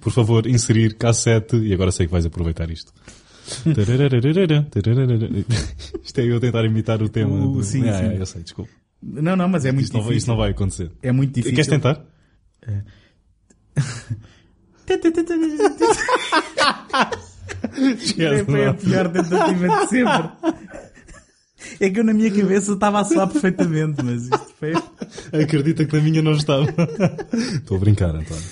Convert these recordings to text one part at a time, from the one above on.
Por favor, inserir cassete, e agora sei que vais aproveitar isto. Isto é eu tentar imitar o tema. O- do... sim, Ah, sim. é, eu sei, desculpa. Não, não, mas é muito Isto não, difícil. isto não vai acontecer. É muito difícil. Queres tentar? É, foi a pior tentativa de sempre. É que eu na minha cabeça estava a soar perfeitamente, mas isto foi... Acredita que na minha não estava. Estou a brincar, António.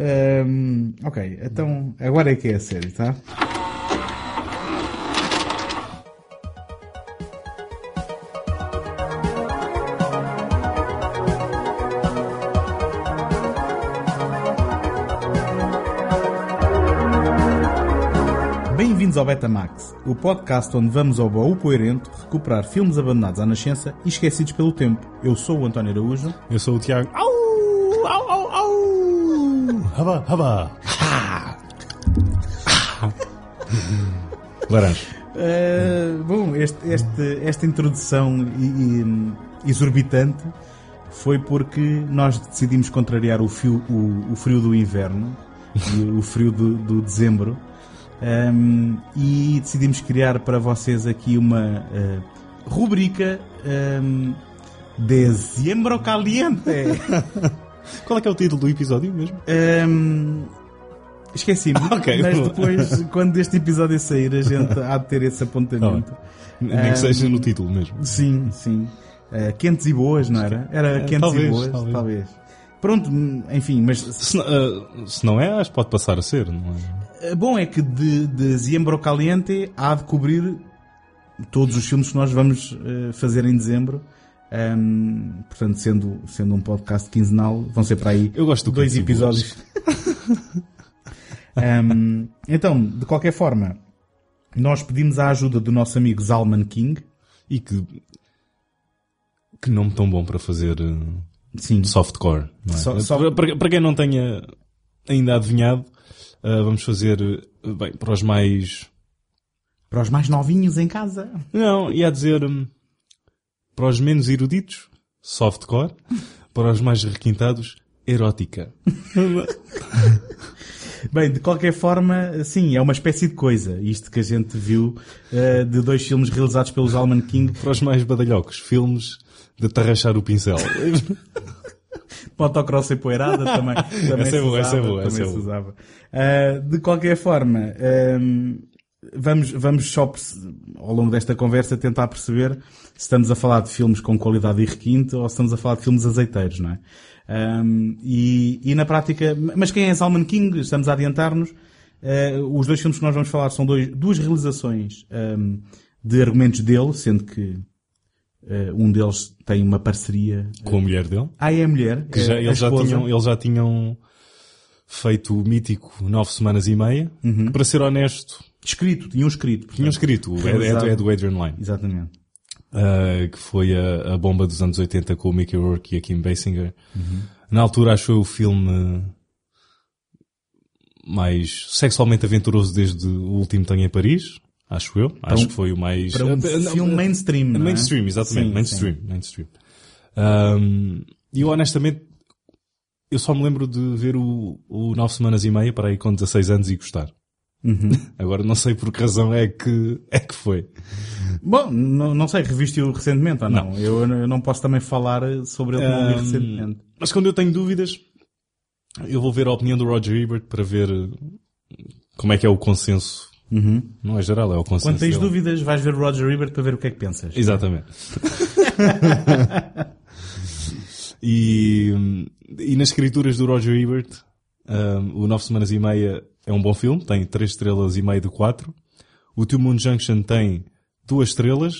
Ahm, ok, então agora é que é a série, tá? Bem-vindos ao Betamax, o podcast onde vamos ao baú poeirento recuperar filmes abandonados à nascença e esquecidos pelo tempo. Eu sou o António Araújo. Eu sou o Tiago. Haba, haba! Laranja. Uh, bom, este- este- esta introdução exorbitante foi porque nós decidimos contrariar o, fio- o- o frio do inverno e o frio do, do dezembro um, e decidimos criar para vocês aqui uma uh, rubrica um, Dezembro Caliente. Qual é que é o título do episódio mesmo? Um, Esqueci-me, Ok. mas depois, quando este episódio sair, a gente há de ter esse apontamento. Nem que seja no título mesmo. Sim, sim. Eh, quentes e boas, não era? Era É, quentes talvez, e boas, talvez. talvez. Pronto, enfim, mas Se, não- ah, se não é, acho que pode passar a ser, não é? eh, bom é que de, de Ziembro Caliente há de cobrir todos os filmes que nós vamos eh, fazer em dezembro. Ahm, portanto, sendo, sendo um podcast quinzenal, vão ser para aí Eu gosto do dois episódios. Ahm, então, de qualquer forma, nós pedimos a ajuda do nosso amigo Zalman King. E que. Que nome tão bom para fazer ah, Sim, softcore. É? So- so- Para- Para, quem não tenha ainda adivinhado, ah, vamos fazer. ah, Bem, para os mais. para os mais novinhos em casa. Não, ia dizer. hum, Para os menos eruditos, softcore. Para os mais requintados, erótica. Bem, de qualquer forma, sim, é uma espécie de coisa. Isto que a gente viu eh, de dois filmes realizados pelo Zalman King. Para os mais badalhocos, filmes de tarrachar o pincel. Motocross empoeirada também. também Essa é boa, essa é boa, essa é boa. Ah, de qualquer forma, ahm, vamos, vamos só, ao longo desta conversa, tentar perceber se estamos a falar de filmes com qualidade e requinte ou se estamos a falar de filmes azeiteiros, não é? Ahm, e, e na prática, mas quem é Zalman King? Estamos a adiantar-nos. Ah, os dois filmes que nós vamos falar são dois, duas realizações ahm, de argumentos dele, sendo que ah, um deles tem uma parceria Com a mulher dele. ah, é a mulher. Que é já, a eles, já tinham, eles já tinham feito o mítico nove semanas e meia. Uhum. que, Para ser honesto, Escrito, tinham escrito. portanto. tinham escrito. É, é, do- Adrian Lyne. Exatamente. Uh, que foi a, a bomba dos anos 80 com o Mickey Rourke e a Kim Basinger. Uhum. Na altura achou o filme mais sexualmente aventuroso desde o último Tango em Paris. Acho eu. Acho que foi o mais... Para um Uh, filme mainstream, não é? Mainstream, exatamente. Sim, mainstream, mainstream. Um, E eu honestamente, eu só me lembro de ver o, o Nove Semanas e Meia para aí com 16 anos e gostar. Uhum. Agora não sei por que razão é que, é que foi. Bom, não, não sei, reviste-o recentemente ou não? Eu, eu não posso também falar sobre ele Ahm, recentemente. Mas quando eu tenho dúvidas, eu vou ver a opinião do Roger Ebert para ver uh, como é que é o consenso. Não é geral, é o consenso. Uhum. Quando tens dele. dúvidas, vais ver Roger Ebert para ver o que é que pensas. Exatamente. e, e nas escrituras do Roger Ebert, um, o Nove Semanas e Meia é um bom filme, tem três estrelas e meia de quatro. O Two Moon Junction tem duas estrelas.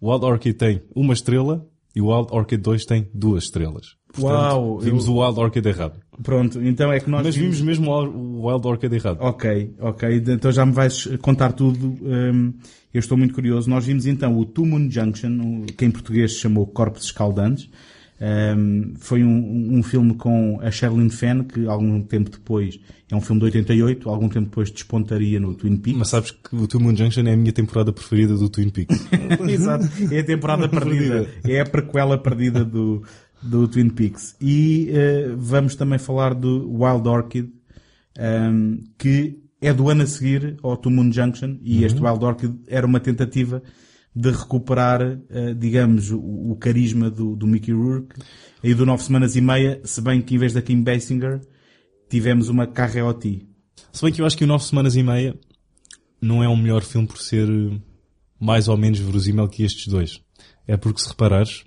O Wild Orchid tem uma estrela. E o Wild Orchid 2 tem duas estrelas. Portanto, Uau, Vimos eu- o Wild Orchid errado. Pronto, então é que nós Mas vimos mesmo o Wild Orchid errado. Ok, ok. Então já me vais contar tudo. Hum, eu estou muito curioso. Nós vimos então o Two Moon Junction, que em português se chamou Corpos Escaldantes. Hum, foi um, um filme com a Sherilyn Fenn, que algum tempo depois, é um filme de 88, algum tempo depois despontaria no Twin Peaks. Mas sabes que o Two Moon Junction é a minha temporada preferida do Twin Peaks. Exato. É a temporada perdida. É a prequela perdida do, do Twin Peaks. E eh, vamos também falar do Wild Orchid, um, que é do ano a seguir ao Two Moon Junction e este Wild Orchid era uma tentativa de recuperar, uh, digamos, o, o carisma do, do Mickey Rourke e do Nove Semanas e Meia, se bem que em vez da Kim Basinger tivemos uma Carreoti. Se bem que eu acho que o Nove Semanas e Meia não é um melhor filme por ser eh, mais ou menos verosímil que estes dois. É porque se reparares,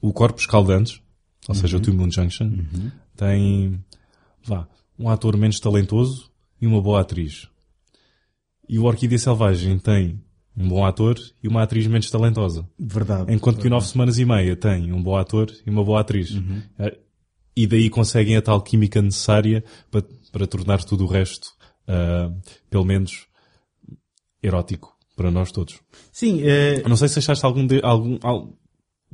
o Corpos Caldantes, ou seja, o Moon Junction, tem, vá, um ator menos talentoso e uma boa atriz. E o Orquídea Selvagem tem um bom ator e uma atriz menos talentosa. Verdade. Enquanto que o Nove Semanas e Meia tem um bom ator e uma boa atriz. Eh, E daí conseguem a tal química necessária para, para tornar tudo o resto, ah, pelo menos, erótico para nós todos. Sim, Eu não sei se achaste algum, de, algum, al-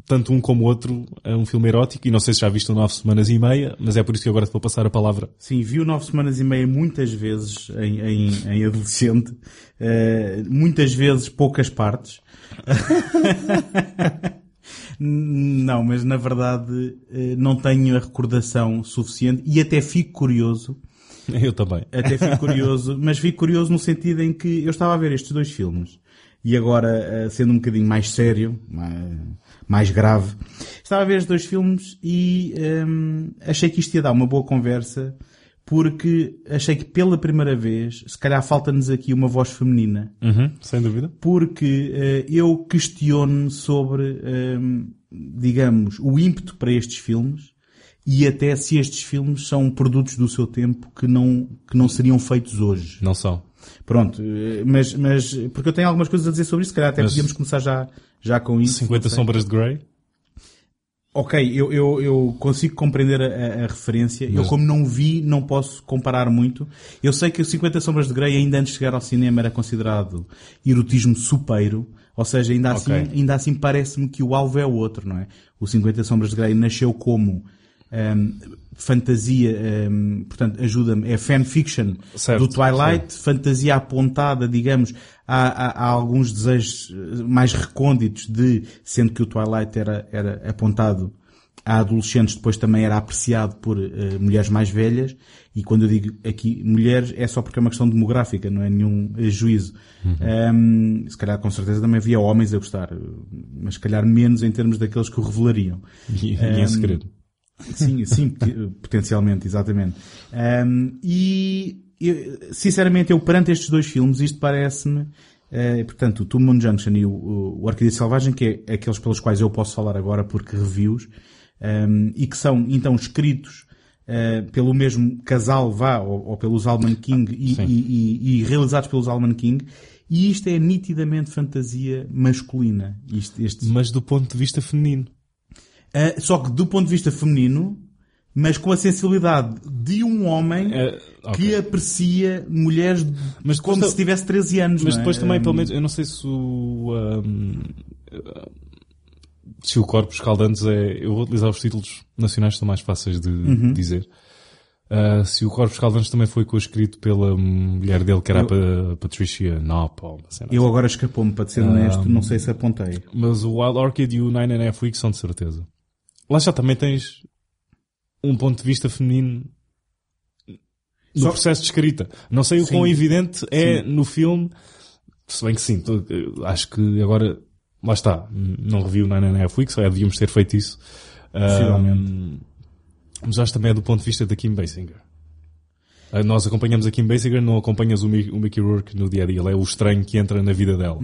tanto um como o outro é um filme erótico e não sei se já viste o Nove Semanas e Meia, mas é por isso que agora te vou passar a palavra. Sim, vi o Nove Semanas e Meia muitas vezes em, em, em adolescente. Eh, muitas vezes poucas partes. não, mas na verdade eh, não tenho a recordação suficiente e até fico curioso Eu também. até fico curioso, mas fico curioso no sentido em que eu estava a ver estes dois filmes e agora, eh, sendo um bocadinho mais sério, mais, mais grave, estava a ver estes dois filmes e hum, achei que isto ia dar uma boa conversa porque achei que pela primeira vez, se calhar falta-nos aqui uma voz feminina, Uhum, sem dúvida. porque eh, eu questiono sobre, hum, digamos, o ímpeto para estes filmes e até se estes filmes são produtos do seu tempo que não, que não seriam feitos hoje. Não são. Pronto, eh, mas, mas, porque eu tenho algumas coisas a dizer sobre isso, se calhar até Mas- podíamos começar já, já com isso. 50 não sei. Sombras de Grey? Ok, eu, eu, eu consigo compreender a, a- referência. Eu, Mas- como não vi, não posso comparar muito. Eu sei que o 50 Sombras de Grey, ainda antes de chegar ao cinema, era considerado erotismo supeiro. Ou seja, ainda assim, Ok. ainda assim parece-me que o alvo é o outro, não é? O 50 Sombras de Grey nasceu como hum, fantasia, hum, portanto, ajuda-me, é fanfiction Certo, do Twilight, fantasia apontada, digamos, a, a- a alguns desejos eh, mais recônditos de, sendo que o Twilight era, era apontado a adolescentes, depois também era apreciado por eh, mulheres mais velhas, e quando eu digo aqui mulheres é só porque é uma questão demográfica, não é nenhum eh, juízo. Ahm, se calhar com certeza também havia homens a gostar, mas se calhar menos em termos daqueles que o revelariam. E, e em segredo. Sim, sim, potencialmente, exatamente. Ahm, e, eu, sinceramente, eu perante estes dois filmes, isto parece-me, eh, portanto, o Two Moon Junction e o, o, o Arquídea Selvagem, que é aqueles pelos quais eu posso falar agora porque reviews, ahm, e que são, então, escritos eh, pelo mesmo casal, vá, ou, ou pelos Alman King, e, e- e- e realizados pelos Alman King, e isto é nitidamente fantasia masculina. Isto, este, Mas do ponto de vista feminino. Uh, só que do ponto de vista feminino, mas com a sensibilidade de um homem É, ok. que aprecia mulheres Mas como se tivesse 13 anos. Mas é? depois também, Um, pelo menos, eu não sei se o, ahm, se o Corpos Caldantes é, eu vou utilizar os títulos nacionais são mais fáceis de Uhum. dizer. Ah, se o Corpos Caldantes também foi co-escrito pela mulher dele, que era a Pa- Patricia cena Eu assim. agora escapou-me, para ser honesto, não sei se apontei. Mas o Wild Orchid e o Nine and a Half Weeks são de certeza. Lá já também tens um ponto de vista feminino no Só- processo de escrita. Não sei o Sim. quão evidente é no filme, se bem que sim, acho que agora, lá está, não revi o Nine Weeks, ou devíamos ter feito isso. Possivelmente. Ah, mas acho também é do ponto de vista da Kim Basinger. Ah, Nós acompanhamos a Kim Basinger, não acompanhas o Mi- o Mickey Rourke no dia a dia. Ele é o estranho que entra na vida dela.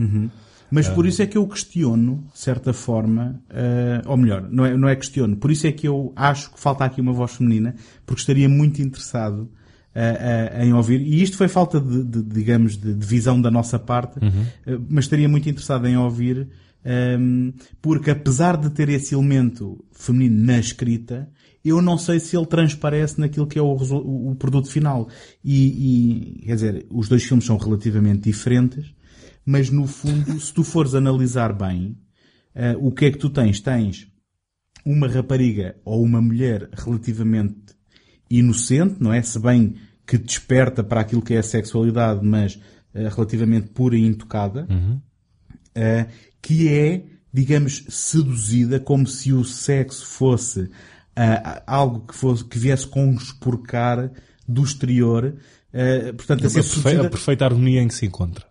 Mas por isso é que eu questiono, de certa forma, eh, ou melhor, não é, não é questiono, por isso é que eu acho que falta aqui uma voz feminina, porque estaria muito interessado eh, eh, em ouvir, e isto foi falta de, de, digamos, de, de visão da nossa parte, eh, mas estaria muito interessado em ouvir, ehm, porque apesar de ter esse elemento feminino na escrita, eu não sei se ele transparece naquilo que é o- o produto final. E, e, quer dizer, os dois filmes são relativamente diferentes, mas no fundo, se tu fores analisar bem, eh, o que é que tu tens? Tens uma rapariga ou uma mulher relativamente inocente, não é? Se bem que desperta para aquilo que é a sexualidade, mas eh, relativamente pura e intocada, eh, que é, digamos, seduzida como se o sexo fosse ah, algo que, fosse, que viesse conspurcar do exterior uh, portanto, a a perfeita harmonia em que se encontra.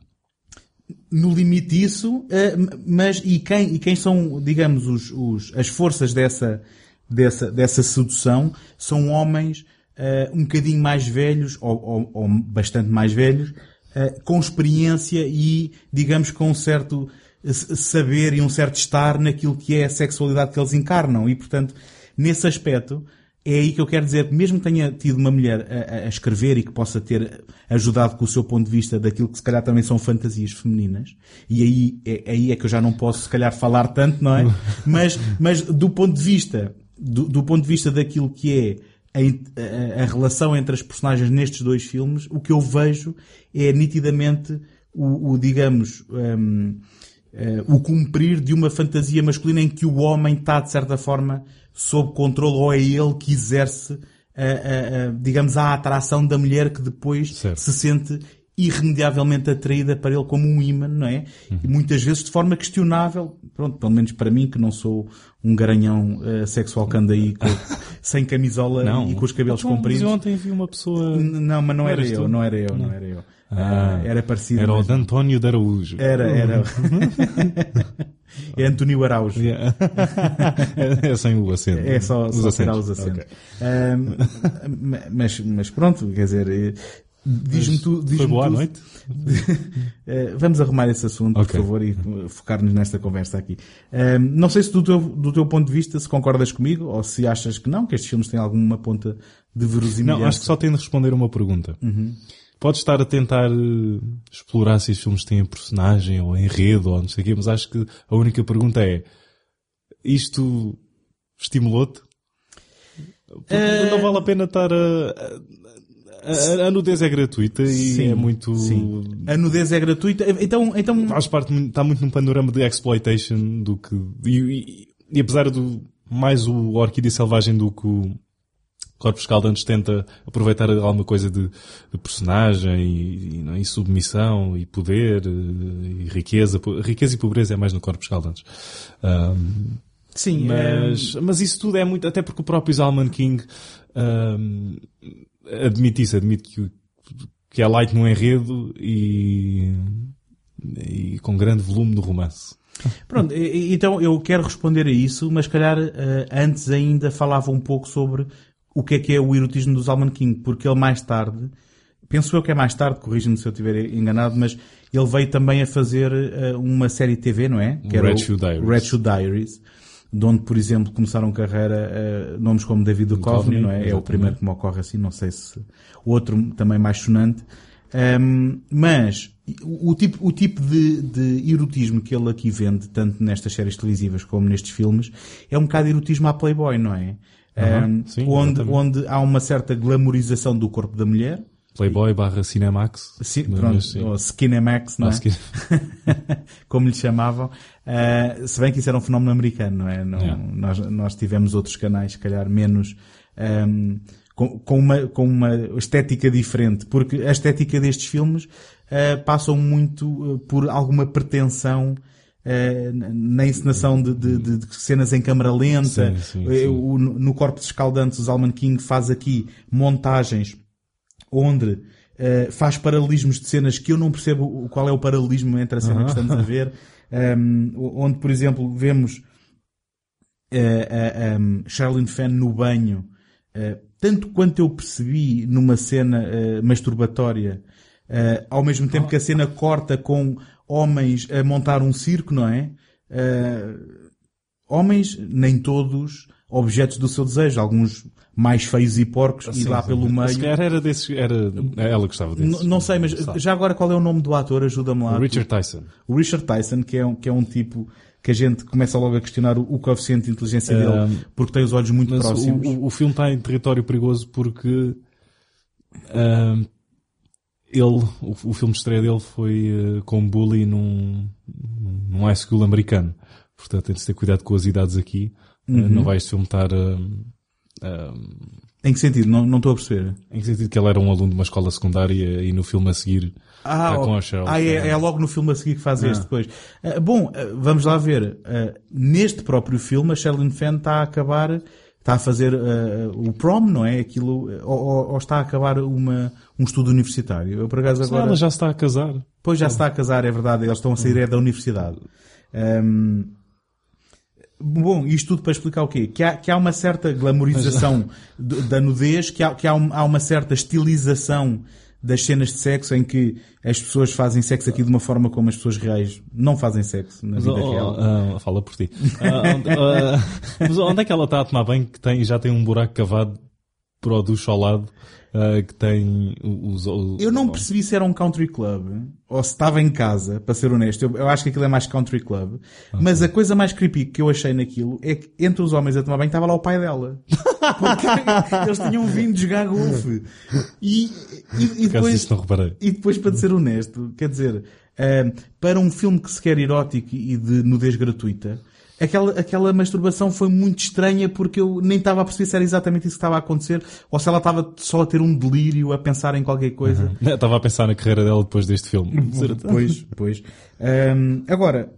No limite disso, eh, mas e quem, e quem são, digamos, os, os- as forças dessa, dessa, dessa sedução são homens eh, um bocadinho mais velhos, ou, ou- ou bastante mais velhos, eh, com experiência e, digamos, com um certo saber e um certo estar naquilo que é a sexualidade que eles encarnam. E, portanto, nesse aspecto, é aí que eu quero dizer que mesmo que tenha tido uma mulher a, a- escrever e que possa ter ajudado com o seu ponto de vista daquilo que se calhar também são fantasias femininas, e aí é, aí é que eu já não posso se calhar falar tanto, não é? Mas, mas do ponto de vista, do, do ponto de vista daquilo que é a, a- relação entre as personagens nestes dois filmes, o que eu vejo é nitidamente o, o, digamos, hum, eh, o cumprir de uma fantasia masculina em que o homem está, de certa forma, sob controle ou é ele que exerce, a- a- a, digamos, a atração da mulher que depois Certo. se sente irremediavelmente atraída para ele como um imã, não é? E muitas vezes de forma questionável, pronto, pelo menos para mim que não sou um garanhão eh, sexual que anda aí com- sem camisola e com os cabelos Então, mas compridos. eu ontem vi uma pessoa... Não, mas não Não era eu, não era eu, não, era eu. Ah, Ah, era parecido. Era o mas- de António de Araújo. Era, era. é António Araújo. Yeah. é sem o acento. É só, Os só acentos. os acentos. Ok. Ahm, mas, mas pronto, quer dizer, eh, diz-me tu. Diz Foi boa a noite? Eh, Vamos arrumar esse assunto, Ok. por favor, e focar-nos nesta conversa aqui. Ahm, não sei se do teu, do teu ponto de vista se concordas comigo ou se achas que não, que estes filmes têm alguma ponta de verosimilhança. Não, acho que só tenho de responder uma pergunta. Uhum. Podes estar a tentar eh, explorar se os filmes têm personagem ou enredo ou não sei o quê, mas acho que a única pergunta é isto estimulou-te? Eh, não vale a pena estar a... a, a- nudez é gratuita e Sim, é muito... sim. A nudez é gratuita. Então, então Faz parte, está muito num panorama de exploitation do que... E, e- e apesar do... Mais o Orquídea Selvagem do que o Corpos Escaldantes tenta aproveitar alguma coisa de, de personagem e, e, é? e submissão e poder eh, e riqueza. Riqueza e pobreza é mais no Corpos Escaldantes. Ahm, sim, mas, mas isso tudo é muito, até porque o próprio Zalman King ahm, admite isso, admite que, que é light no enredo e, e com grande volume de romance. Pronto, então eu quero responder a isso, mas calhar eh, antes ainda falava um pouco sobre o que é que é o erotismo do Zalman King, porque ele mais tarde, penso eu que é mais tarde, corrija-me se eu estiver enganado, mas ele veio também a fazer eh, uma série de TV, não é? O Red Shoe Diaries. Red Shoe Diaries, de onde, por exemplo, começaram carreira eh, nomes como David Duchovny, não é? É o exatamente. primeiro que me ocorre assim, não sei se outro também mais sonante. Um, mas o, o tipo, o tipo de, de erotismo que ele aqui vende, tanto nestas séries televisivas como nestes filmes, é um bocado erotismo à Playboy, não é? Aham, Um, sim, onde, exatamente. onde há uma certa glamorização do corpo da mulher. Playboy barra Cinemax. Sim, pronto, sim. ou Skinemax, não é? Acho que- como lhe chamavam. Uh, se bem que isso era um fenómeno americano, não é? Não, Yeah. nós, nós tivemos outros canais, se calhar, menos, um, com, com uma, com uma estética diferente, porque a estética destes filmes uh, passam muito por alguma pretensão na encenação de, de- de- cenas em câmara lenta. Sim, sim, Eh, sim. o- no Corpo dos Escaldantes, o Zalman King faz aqui montagens onde eh, faz paralelismos de cenas que eu não percebo qual é o paralelismo entre a cena que estamos a ver. Um, onde, por exemplo, vemos eh, a, um, Charlene Fenn no banho, eh, tanto quanto eu percebi numa cena eh, masturbatória, eh, ao mesmo tempo que a cena corta com homens a montar um circo, não é? Eh, homens, nem todos, objetos do seu desejo, alguns mais feios e porcos, e lá pelo meio. Se calhar era desses, era, ela gostava desses. N- Não sei, mas Sabe. já agora qual é o nome do ator? Ajuda-me lá. O Richard Tyson. O Richard Tyson, que é um, que é um tipo que a gente começa logo a questionar o, o coeficiente de inteligência Um, dele, porque tem os olhos muito próximos. o, o, o filme está em território perigoso porque ahm, ele, o, o filme de estreia dele foi eh, com um bully num, num high school americano. Portanto, tem de ter cuidado com as idades aqui. Eh, Uhum. não vai este filme estar ahm, ahm, Em que sentido? Não, não estou a perceber. em que sentido que ele era um aluno de uma escola secundária e no filme a seguir Ah, está com a Cheryl ah é, é logo no filme a seguir que faz este depois. Ah, bom, ah, vamos lá ver. Ah, neste próprio filme, a Sherilyn Fenn está a acabar está a fazer uh, o prom, não é? Aquilo, ou, ou, ou, está a acabar uma, um estudo universitário. Eu, por acaso, agora... ela já está a casar. Pois já está a casar, é verdade. Eles estão a sair é da universidade. Um, Bom, isto tudo para explicar o quê? Que há, que há uma certa glamorização da nudez, que, há, que há, um, há uma certa estilização das cenas de sexo em que as pessoas fazem sexo aqui de uma forma como as pessoas reais não fazem sexo na vida oh, real. Uh, fala por ti. Uh, onde, uh, mas onde é que ela está a tomar banho que tem, já tem um buraco cavado ducho ao lado? uh, que tem os, os, Eu não percebi se era um country club ou se estava em casa, para ser honesto. Eu, eu acho que aquilo é mais country club. Okay. Mas a coisa mais creepy que eu achei naquilo é que entre os homens a tomar banho estava lá o pai dela. Porque eles tinham vindo jogar golfe. E, e, e depois, e depois, para ser honesto, quer dizer, uh, para um filme que se quer erótico e de nudez gratuita, aquela, aquela masturbação foi muito estranha porque eu nem estava a perceber se era exatamente isso que estava a acontecer ou se ela estava só a ter um delírio a pensar em qualquer coisa. Uhum. Estava a pensar na carreira dela depois deste filme. pois, pois. Um, agora,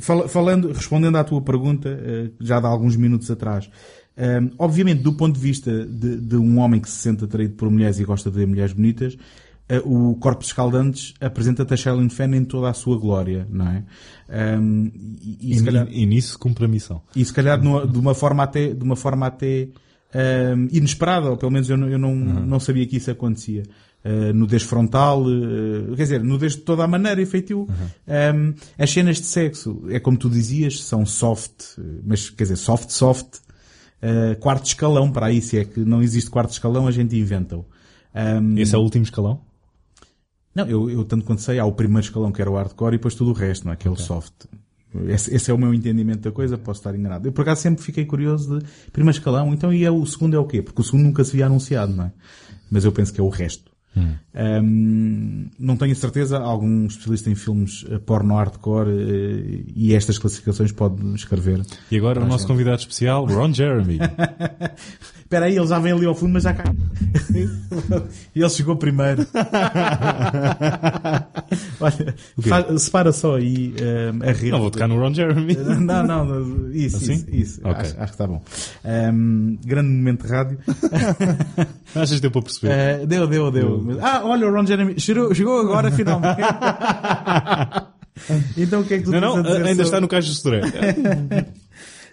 fal falando, respondendo à tua pergunta, uh, já de alguns minutos atrás, um, obviamente, do ponto de vista de, de um homem que se sente atraído por mulheres e gosta de ver mulheres bonitas, eh, o Corpos Escaldantes apresenta-te a Shailene Fenn em toda a sua glória, não é? Um, e, e, e, calhar, e, nisso cumpre a missão. E se calhar numa, de uma forma até, de uma forma até um, inesperada, ou pelo menos eu, não, eu não, uhum. não sabia que isso acontecia. Uh, no desfrontal, uh, quer dizer, no de toda a maneira, efetivo. Uhum. Um, as cenas de sexo, é como tu dizias, são soft, mas quer dizer, soft, soft, uh, quarto escalão para aí, se é que não existe quarto escalão, a gente inventa-o. Um, Esse é o último escalão? Não, eu, eu tanto quanto sei, há o primeiro escalão que era o hardcore e depois tudo o resto, não é? Que é o soft. Esse, esse, é o meu entendimento da coisa, posso estar enganado. Eu por acaso sempre fiquei curioso de primeiro escalão, então e é, o segundo é o quê? Porque o segundo nunca se via anunciado, não é? Mas eu penso que é o resto. Hum. Um, não tenho certeza, algum especialista em filmes eh, porno hardcore uh, e estas classificações pode escrever. E agora o nosso gente. convidado especial, Ron Jeremy. Espera aí, ele já vem ali ao fundo, mas já cai. e ele chegou primeiro. Olha, faz, separa só aí um, a rede. Não vou tocar no Ron Jeremy. não, não, isso, assim? isso, isso. Okay. Acho, acho, que está bom. Um, grande momento de rádio. Achas que deu para perceber? Uh, deu, deu, deu. deu. Ah, olha, o Ron Jeremy chegou, chegou agora finalmente. então o que é que tu Não, não, ainda sobre... está no caixa de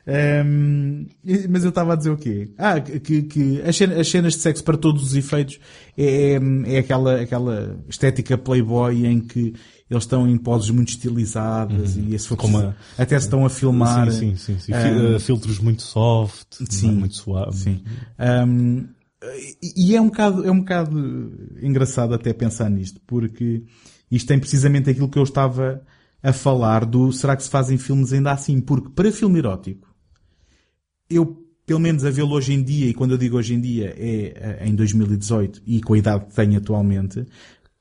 um, mas eu estava a dizer o quê? Ah, que, que as, cenas, as, cenas, de sexo para todos os efeitos é, é, é aquela, aquela estética playboy em que eles estão em poses muito estilizadas uhum. e esse Como até se estão a filmar. Sim, sim, sim. sim. Um, Filtros muito soft, sim, muito suave. Sim. Um, e é um bocado, é um bocado engraçado até pensar nisto, porque isto tem precisamente aquilo que eu estava a falar do será que se fazem filmes ainda assim? Porque para filme erótico, eu, pelo menos a vê-lo hoje em dia, e quando eu digo hoje em dia é em 2018 e com a idade que tenho atualmente,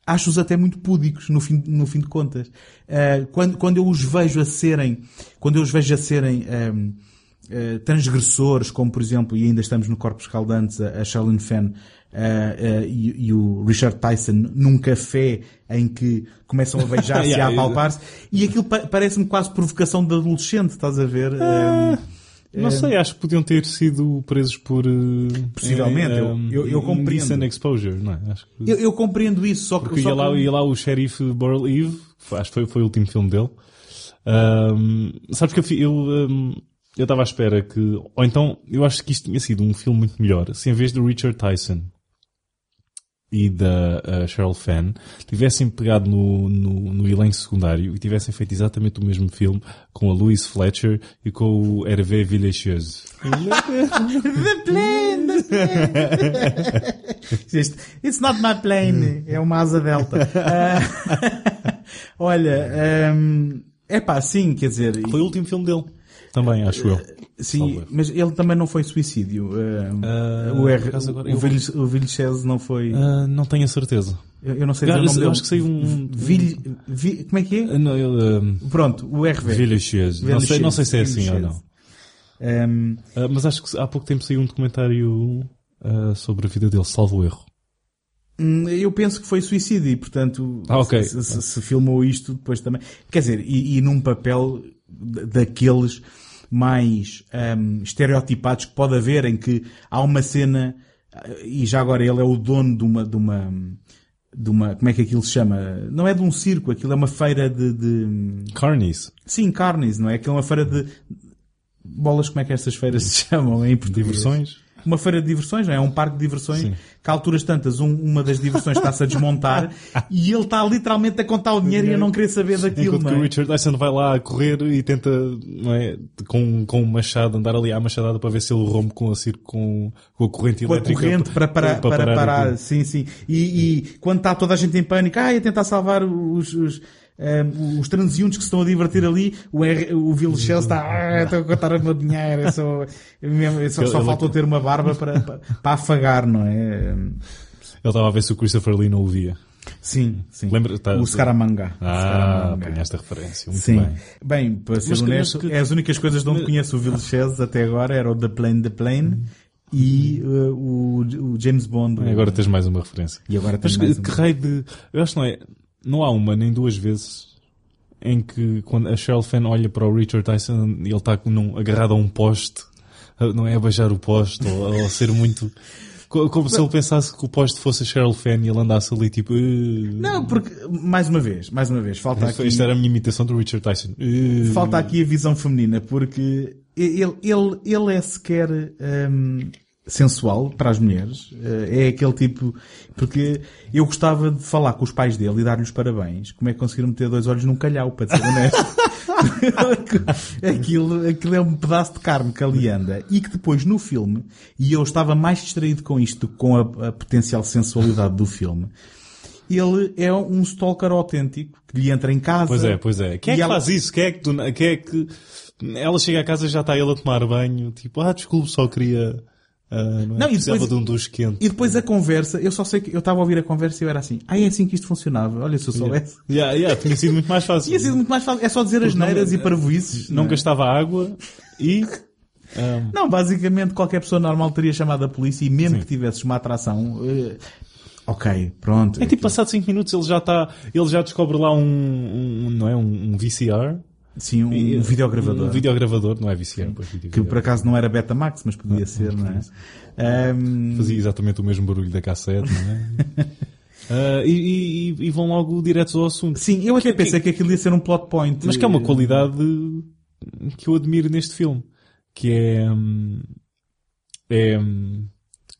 acho-os até muito púdicos no fim, no fim de contas. Uh, quando, quando eu os vejo a serem, quando eu os vejo a serem um, uh, eh, transgressores, como por exemplo, e ainda estamos no Corpos Caldantes, a, a Charlene Fenn, Uh, e, e, o Richard Tyson num café em que começam a beijar-se e a apalpar-se e aquilo pa parece-me quase provocação de adolescente, estás a ver? Uh, não sei, acho que podiam ter sido presos por. Uh, Possivelmente, eu, eu, eu compreendo. exposure, não é? Acho que... eu, eu compreendo isso, só que. Porque só ia, lá, ia lá o xerife Burl Eve, acho que foi, foi o último filme dele. Um, sabes que eu. Um, eu estava à espera que. Ou então, eu acho que isto tinha sido um filme muito melhor. Se em vez do Richard Tyson e da uh, Cheryl Fenn tivessem pegado no, no, no, elenco secundário e tivessem feito exatamente o mesmo filme com a Louise Fletcher e com o Hervé Villechieuse. the plane! It's not my plane. É uma asa delta. Uh, olha, um, é pá, sim, quer dizer... Foi o último filme dele. Também, acho eu. Sim, mas ele também não foi suicídio. Uh, o R, agora, o, Villes, o Vilches não foi. Uh, não tenho a certeza. Eu, eu não sei dizer o nome eu acho que sei um. Vil, Vil, como é que é? Não, eu, Pronto, o RV. Vilches. Não sei, não sei se é assim ou não. Um, uh, mas acho que há pouco tempo saiu um documentário sobre a vida dele, salvo erro. Hum, eu penso que foi suicídio e, portanto, ah, okay. se, se, se, filmou isto depois também. Quer dizer, e, e num papel daqueles mais um, estereotipados que pode haver, em que há uma cena, e já agora ele é o dono de uma, de uma, de uma, como é que aquilo se chama? Não é de um circo, aquilo é uma feira de, de... Carnies. sim, carnes, não é? Aquilo é uma feira de, bolas, como é que essas feiras se chamam em português? Diversões. Uma feira de diversões, não é? É um parque de diversões Sim. que a alturas tantas um- uma das diversões está-se a desmontar e ele está literalmente a contar o dinheiro e a não querer saber daquilo, Enquanto que não o é? Richard Dyson vai lá a correr e tenta, é, com, com um machado, andar ali à machadada para ver se ele rompe com a, com, com a corrente Com a elétrica. corrente para parar, para parar, aquilo. sim, sim. E, e quando está toda a gente em pânico, ah, a tentar salvar os, os, ehm, os transeuntes que se estão a divertir ali, o, R, o Vilchel está, ah, estou a contar o meu dinheiro, eu só, eu só, só faltou ter uma barba para, para, para afagar, não é? Ele estava a ver se o Christopher Lee não o via. Sim, sim. Lembra- tá- o Scaramanga. Ah, apanhaste a referência. Muito Sim. bem. Bem, para ser Mas honesto, mas que- é as únicas coisas de onde conheço o Vilches até agora era o The Plane, The Plane e uh, o, o James Bond. Agora tens mais uma referência. E agora Mas tens mais que, um. que raio de... Eu acho que não é... Não há uma nem duas vezes em que quando a Cheryl Fan olha para o Richard Tyson e ele está num, agarrado a um poste, não é a beijar o poste ou, ou a ser muito... co- Como se ele pensasse que o poste fosse a Cheryl Fan e ele andasse ali tipo... "Uh". Não, porque, mais uma vez, mais uma vez, falta aqui, isto era a minha imitação do Richard Tyson. "Uh". falta aqui a visão feminina, porque ele, ele, ele é sequer hum, sensual para as mulheres. Eh, É aquele tipo, porque eu gostava de falar com os pais dele e dar-lhes parabéns. Como é que conseguiram meter dois olhos num calhau, para ser honesto? aquilo, aquilo é um pedaço de carne que ali anda. E que depois no filme, e eu estava mais distraído com isto com a, a potencial sensualidade do filme, ele é um stalker autêntico que lhe entra em casa. Pois é, pois é. Quem é que ela- faz isso? Quem é que, tu, quem é que... Ela chega a casa e já está ele a tomar banho. Tipo, ah, desculpe, só queria... ah, não, é? Não, e depois- de um quente. E depois a conversa, eu só sei que eu estava a ouvir a conversa e eu era assim, ah, é assim que isto funcionava. Olha, se eu soubesse. Yeah, yeah, tinha sido muito mais fácil. Tinha sido muito mais fácil. É só dizer as não- neiras e parvoices. Não é? gastava água e... ah, Não, basicamente qualquer pessoa normal teria chamado a polícia e mesmo que tivesses uma atração, eh, ok, pronto. é tipo, passado 5 minutos ele já está... Ele já descobre lá um... um não é? Um, um VCR. Sim, um, E- um videogravador. Um videogravador, não é VCR, pois, Que por acaso não era Betamax, mas podia ser, não é? Ahm, Fazia exatamente o mesmo barulho da cassete, não é? Ah, e, e- e vão logo diretos ao assunto. sim, eu até pensei que aquilo ia ser um plot point. Mas que é uma qualidade que eu admiro neste filme. Que é... hum, É...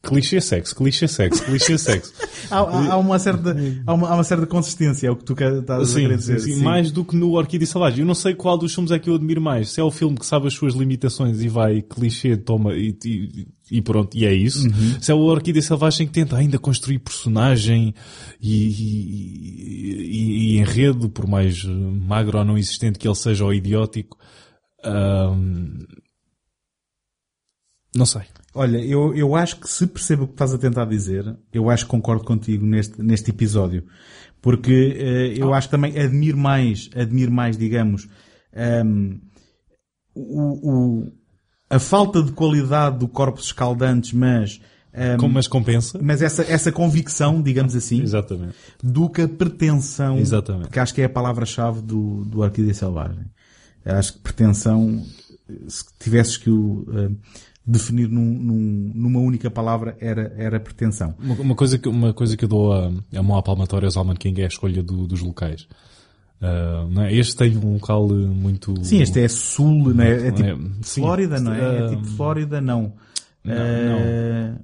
Clichê sexo, clichê sexo, clichê sexo. Há, há- há uma certa, há uma, há uma certa consistência, é o que tu estás a Sim, querer sim, dizer. sim, mais do que no Orquídea Selvagem. Eu não sei qual dos filmes é que eu admiro mais. Se é o filme que sabe as suas limitações e vai clichê, toma e, e- e pronto, e é isso. Uhum. Se é o Orquídea Selvagem que tenta ainda construir personagem e, e- enredo, por mais magro ou não existente que ele seja ou idiótico. ahm, não sei. Olha, eu, eu acho que se percebo o que estás a tentar dizer, eu acho que concordo contigo neste, neste episódio. Porque eh, eu acho que também admiro mais, admiro mais, digamos, ehm, o, o- a falta de qualidade do Corpos Escaldantes, mas, ehm, Como, mas compensa? mas essa, essa convicção, digamos assim, Exatamente. do que a pretensão, Exatamente. que acho que é a palavra-chave do, do Orquídea Selvagem. Acho que pretensão, se tivesses que o eh, definir num- num- numa única palavra, era, era pretensão. Uma, uma coisa que, uma coisa que eu dou a, a mão à palmatória aos Alman King é a escolha do- dos locais. Ah, não é? Este tem um local eh, muito... Sim, este é sul, não é? É tipo É. Flórida, não é? É Ah, tipo Flórida, não. não, Eh,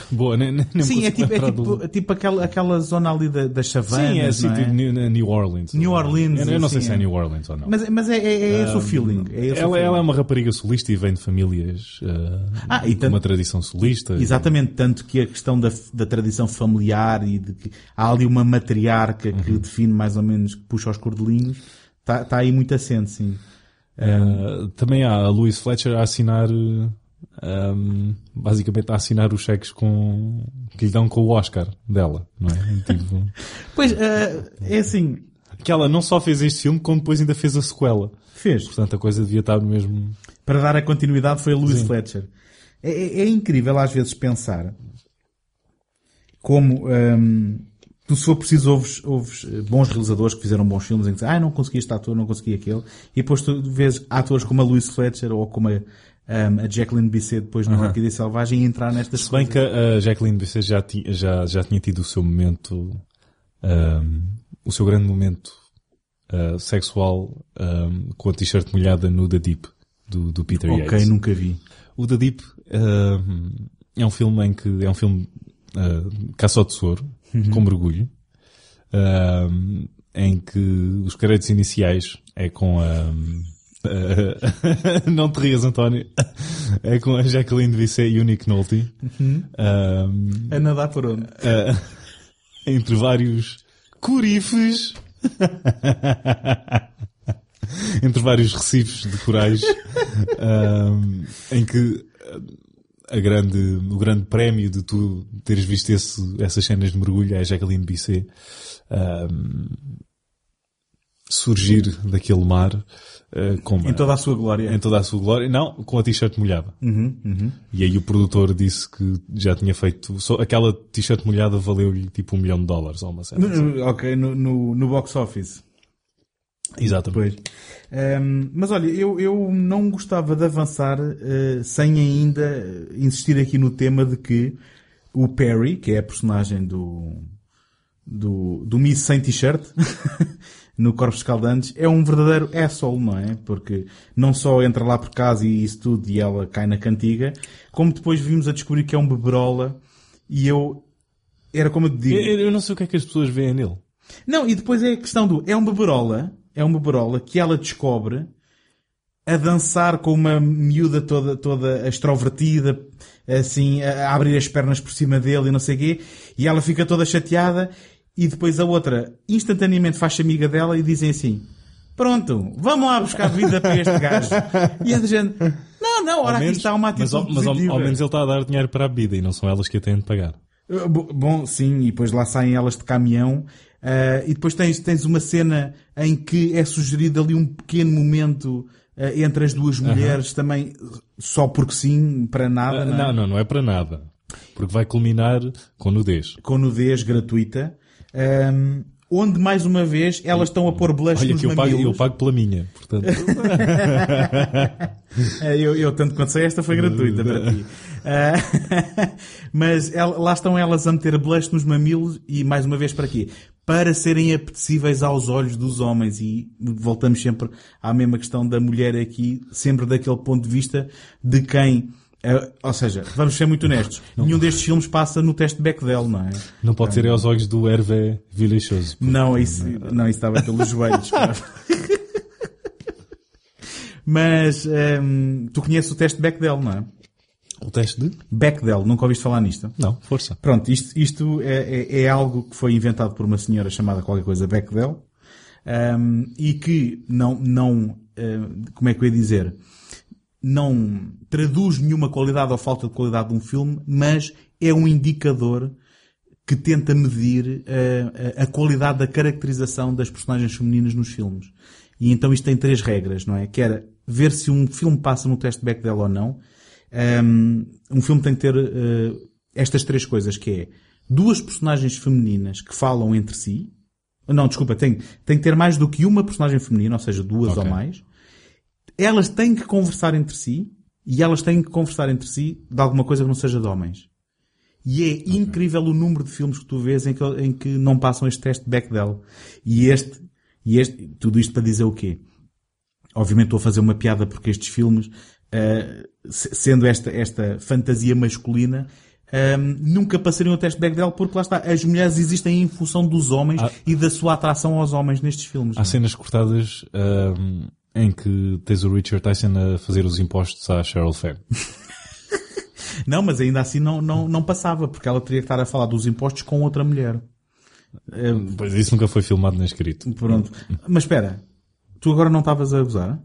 Boa, nem, nem Sim, é tipo, é tipo, é tipo aquela, aquela zona ali da, das savanas, Sim, é sítio é? de New, New Orleans. New Orleans, Eu, eu não sei assim, se é é. New Orleans ou não. Mas, mas é, é, é esse o feeling. É esse o ela, feeling. ela é uma rapariga solista e vem de famílias ah, Ah, e com tanto- uma tradição solista. Exatamente, tanto que a questão da, da tradição familiar e de que há ali uma matriarca Uhum. que define mais ou menos, que puxa os cordelinhos, está tá aí muito assente, sim. Ah, também há a Louise Fletcher a assinar, ah, basicamente a assinar os cheques com, que lhe dão com o Oscar dela, não é? Tipo, Pois, eh, é assim, que ela não só fez este filme, como depois ainda fez a sequela. fez. Portanto, a coisa devia estar no mesmo... Para dar a continuidade foi a Louise Sim. Fletcher. É, é- é incrível às vezes pensar como, tu se for preciso ouves, ouves eh, bons realizadores que fizeram bons filmes em que dizem, ah, não consegui este ator, não consegui aquele. E depois tu vês atores como a Louise Fletcher ou como a, um, a Jacqueline Bisset depois no Aham. Orquídea Selvagem entrar nestas Se bem que coisas. a Jacqueline Bisset já, ti- já, já tinha tido o seu momento, ahm, o seu grande momento ah, sexual ahm, com a t-shirt molhada no The Deep, do, do Peter Ok, Yates. nunca vi. O The Deep ahm, é um filme em que é um filme ah, caça ao tesouro, com mergulho, ahm, em que os créditos iniciais é com a ah, não te rias, António. É com a Jacqueline Bisset e o Nick Nolte. Ahm, A nadar por onde? ah, entre vários corifes. entre vários recifes de corais. ahm, em que a grande, o grande prémio de tu teres visto esse, essas cenas de mergulho é a Jacqueline Bisset ahm, surgir daquele mar ah, com uma- Em toda a sua glória. em toda a sua glória. Não, com a t-shirt molhada. Uhum, uhum. E aí o produtor disse que já tinha feito, só aquela t-shirt molhada valeu-lhe tipo um milhão de dólares ou uma cena. assim. No- Ok, no, no, no box office. Exatamente. Pois. Ehm, mas olha, eu, eu não gostava de avançar eh, sem ainda insistir aqui no tema de que o Perry, que é a personagem do, do, do Miss sem t-shirt, no Corpos Escaldantes, é um verdadeiro asshole, não é? Porque não só entra lá por casa e isso tudo e ela cai na cantiga, como depois vimos a descobrir que é um beberola e eu, era como eu te digo. Eu, eu não sei o que é que as pessoas veem nele. Não, e depois é a questão do, é um beberola, é um beberola que ela descobre a dançar com uma miúda toda, toda extrovertida, assim, a a abrir as pernas por cima dele e não sei o quê, e ela fica toda chateada, e depois a outra instantaneamente faz amiga dela e dizem assim, pronto, vamos lá buscar vida para este gajo. E a de gente, não, não, ora aqui está uma atitude mas, ao, mas ao, ao menos ele está a dar dinheiro para a bebida e não são elas que a têm de pagar. Uh, bo- Bom, sim, e depois lá saem elas de caminhão. uh, e depois tens, tens uma cena em que é sugerido ali um pequeno momento uh, entre as duas mulheres, também só porque sim, para nada, Ah, não é? não, não, não é para nada. Porque vai culminar com nudez. com nudez gratuita, um, onde mais uma vez elas estão a pôr blush Olha nos que eu pago, eu pago pela minha, portanto. É, eu, eu tanto quanto sei, esta foi gratuita para ti. Ah, mas el- lá estão elas a meter blush nos mamilos e mais uma vez para quê? Para serem apetecíveis aos olhos dos homens e voltamos sempre à mesma questão da mulher aqui, sempre daquele ponto de vista de quem, ah, ou seja, vamos ser muito honestos, nenhum destes filmes passa no teste de Bechdel, não é? Não pode ser aos olhos do Hervé Vilechoso. Não, isso, não, isso estava pelos joelhos. Mas hum, tu conheces o teste de Bechdel, não é? O teste de? Bechdel, nunca ouviste falar nisto? Não, força. Pronto, isto, isto é, é- é algo que foi inventado por uma senhora chamada qualquer coisa Bechdel hum, e que não, não hum, como é que eu ia dizer, não traduz nenhuma qualidade ou falta de qualidade de um filme, mas é um indicador que tenta medir uh, a, a qualidade da caracterização das personagens femininas nos filmes. E então isto tem três regras, não é? Que era ver se um filme passa no teste de Bechdel ou não. Um, um filme tem que ter uh, estas três coisas, que é duas personagens femininas que falam entre si. Não, desculpa, tem, tem que ter mais do que uma personagem feminina, ou seja, duas Ok. ou mais. Elas têm que conversar entre si e elas têm que conversar entre si de alguma coisa que não seja de homens. E é incrível o número de filmes que tu vês em que, em que não passam este teste de Bechdel. E este, e este, tudo isto para dizer o quê? Obviamente estou a fazer uma piada porque estes filmes, se- sendo esta, esta fantasia masculina, ah, nunca passariam o teste de Bechdel porque lá está, as mulheres existem em função dos homens Ah. e da sua atração aos homens nestes filmes. Há não cenas cortadas ahm, em que tens o Richard Tyson a fazer os impostos à Cheryl Fair. Não, mas ainda assim não, não, não passava, porque ela teria que estar a falar dos impostos com outra mulher. Eh, Pois isso nunca foi filmado nem escrito. Pronto. Mas espera, tu agora não estavas a gozar?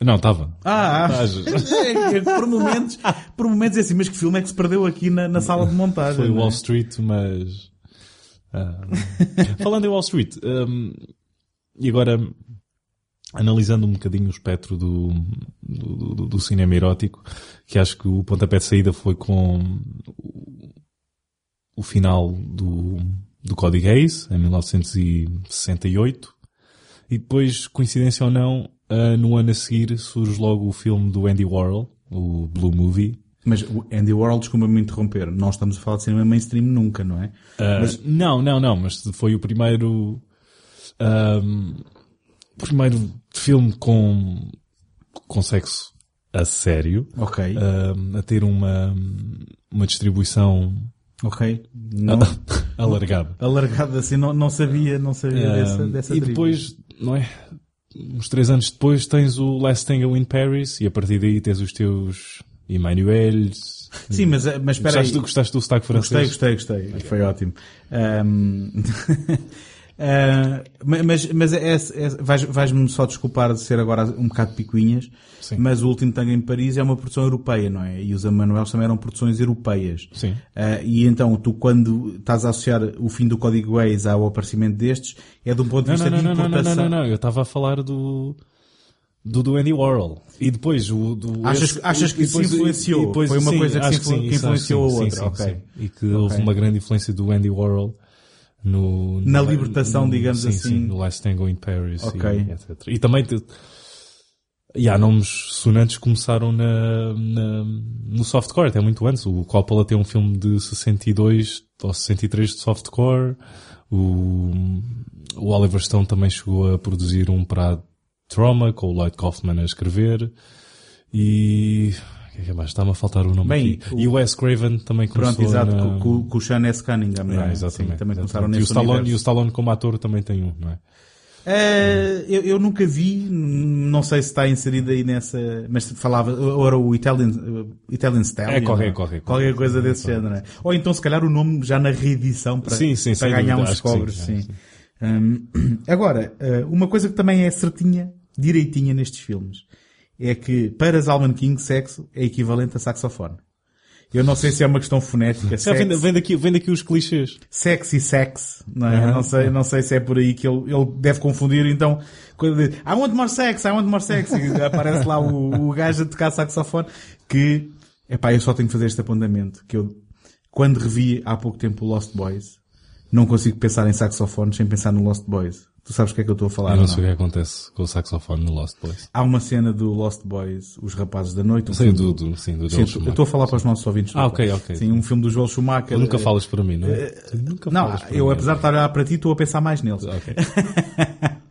Não, estava. Ah, é, é, por momentos, por momentos é assim, mas que filme é que se perdeu aqui na, na sala de montagem? Foi é? Wall Street, mas. ah, falando em Wall Street, ahm, e agora analisando um bocadinho o espectro do, do, do- do cinema erótico, que acho que o pontapé de saída foi com o, o final do do Código Hayes, em 1968. E depois, coincidência ou não, uh, no ano a seguir surge logo o filme do Andy Warhol, o Blue Movie. Mas o Andy Warhol, desculpa-me interromper, não estamos a falar de cinema mainstream nunca, não é? Uh, Mas- Não, não, não, mas foi o primeiro, ahm, primeiro filme com, com sexo a sério, Ok, a ter uma, uma distribuição ok. Não, alargada. alargado assim, não, não sabia, não sabia dessa, dessa e trivia. depois, não é? Uns três anos depois tens o Last Tango in Paris e a partir daí tens os teus Emmanuels. Sim, mas, mas espera aí. Gostaste, do- gostaste do sotaque francês? Gostei, gostei, gostei. Foi ótimo. Ahm, ah, mas mas é, é, vais- vais-me só desculpar de ser agora um bocado picuinhas, Sim. mas o Último Tango em Paris é uma produção europeia, não é? E os Emanuels também eram produções europeias. Sim. Ah, e então, tu quando estás a associar o fim do Código Waze ao aparecimento destes, é de um ponto de Não, vista não, não, de não, não, não, importação. não, não, eu estava a falar do, do, do Andy Warhol. E depois o do... Achas- achas que isso influenciou? depois- Foi uma sim, coisa que influ- sim, que influenciou sim, a outra, sim, ok. sim, sim. E que houve uma grande influência do Andy Warhol no... Na no- libertação, no- digamos sim, assim. Sim, no Last Tango in Paris Ok. e etc. E também... E há nomes sonantes que começaram na, na, no softcore, até muito antes. O Coppola tem um filme de 62 ou 63 de softcore. O, o Oliver Stone também chegou a produzir um para a Trauma, com o Lloyd Kaufman a escrever. E... Que é que é mais? Está-me a faltar o nome Bem, aqui. o- E o Wes Craven também começou Pronto, exato, na... com, com o Sean S. Cunningham, não Ah, é? exatamente. Sim, também começaram exatamente. e, o nesse Stallone, e o. Stallone como ator também tem um, não é? Eh, eu, eu nunca vi, não sei se está inserido aí nessa, mas falava, ou era o Italian, uh, Italian Stallion. É, qualquer- não é? qualquer- coisa desse género, não é? Ou então se calhar o nome já na reedição para, Sim, sim, para ganhar dúvida, uns sim, cobres, é, sim. sim. Hum, agora, eh, uma coisa que também é certinha, direitinha nestes filmes, é que para Zalman King sexo é equivalente a saxofone. Eu não sei se é uma questão fonética, Já vem, sexo, vem, daqui, vem daqui os clichês. sexy sex, não é? Uhum. Não sei, não sei se é por aí que ele, ele deve confundir, então, quando diz, I want more sex, I want more sex, e aparece lá o, o gajo a tocar saxofone, que, epá, eu só tenho que fazer este apontamento, que eu, quando revi há pouco tempo o Lost Boys, não consigo pensar em saxofones sem pensar no Lost Boys. Tu sabes o que é que eu estou a falar? Eu não ou sei o que acontece com o saxofone no Lost Boys. Há uma cena do Lost Boys, Os Rapazes da Noite. um filme do, do, sim, do Sim, eu estou a falar para os nossos ouvintes. Ah, ok, ok. Sim, um filme do Joel Schumacher. Nunca Eh, falas para mim, não é? Tu nunca Não, falas para eu mim. apesar de estar a olhar para ti, estou a pensar mais neles. Ok.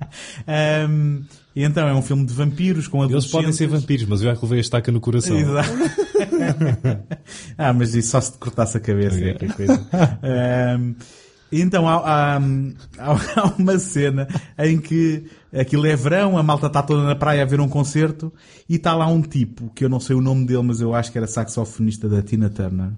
Ahm, e então é um filme de vampiros com Eles adolescentes. podem ser vampiros, mas eu já que levei a estaca no coração. Exato. ah, mas isso só se te cortasse a cabeça. é que coisa. Ahm, então há, há, há- uma cena em que aquilo é verão, a malta está toda na praia a ver um concerto e está lá um tipo, que eu não sei o nome dele, mas eu acho que era saxofonista da Tina Turner,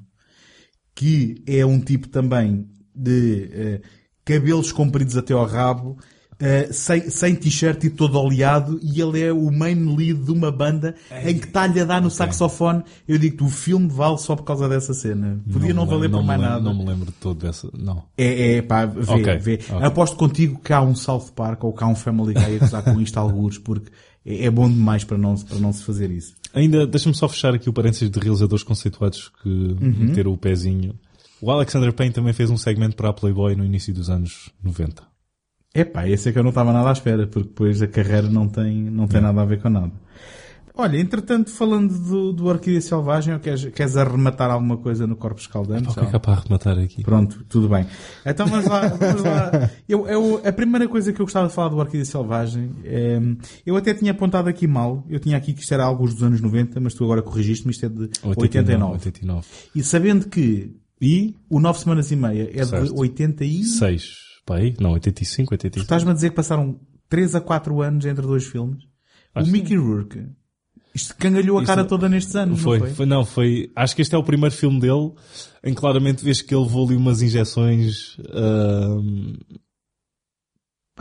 que é um tipo também de eh, cabelos compridos até ao rabo, eh, sem, sem t-shirt e todo oleado, e ele é o main lead de uma banda em que está-lhe a dar no saxofone. Eu digo-te, o filme vale só por causa dessa cena. Podia não, me valer lembro- por mais me nada. lembro- Não me lembro de todo dessa. Não. É, é, pá, vê, Ok, vê. ok. Aposto contigo que há um South Park ou que há um Family Guy a gozar com isto algures, porque é, é bom demais para não, para não se fazer isso. Ainda, deixa-me só fechar aqui o parênteses de realizadores conceituados que Uhum. meteram o pezinho. O Alexander Payne também fez um segmento para a Playboy no início dos anos 90. Epá, esse é que eu não estava nada à espera, porque depois a carreira não tem, não tem é. nada a ver com nada. Olha, entretanto, falando do, do Orquídea Selvagem, ou queres, queres arrematar alguma coisa no Corpo Escaldante? O que é que há para arrematar aqui? Pronto, tudo bem. Então vamos lá. Vamos lá. Eu, eu, a primeira coisa que eu gostava de falar do Orquídea Selvagem, é, eu até tinha apontado aqui mal, eu tinha aqui que isto era algo dos anos 90, mas tu agora corrigiste-me, isto é de 89, 89. 89. E sabendo que e? o 9 Semanas e Meia é certo. de 86 pai, não, 85, 85. Estás-me a dizer que passaram 3 a 4 anos entre dois filmes? Acho o Mickey. Rourke. Isto cangalhou a cara toda nestes anos, foi, não foi? foi? Não, foi. Acho que este é o primeiro filme dele em que claramente vês que ele levou ali umas injeções. Uh,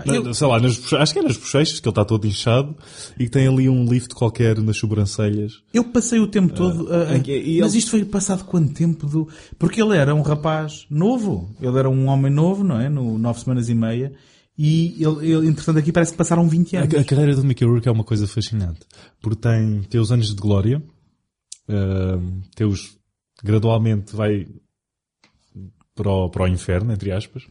eu- Sei lá, nas, acho que é nas bochechas, que ele está todo inchado e que tem ali um lift qualquer nas sobrancelhas. Eu passei o tempo todo a, a- e- e Mas ele- isto foi passado quanto tempo do... Porque ele era um rapaz novo. Ele era um homem novo, não é? No nove semanas e meia. E ele, ele entretanto, aqui parece que passaram 20 A, anos. a carreira do Mickey Rourke é uma coisa fascinante. Porque tem, tem os anos de glória, ahm, tem os, gradualmente vai para o, para o inferno, entre aspas.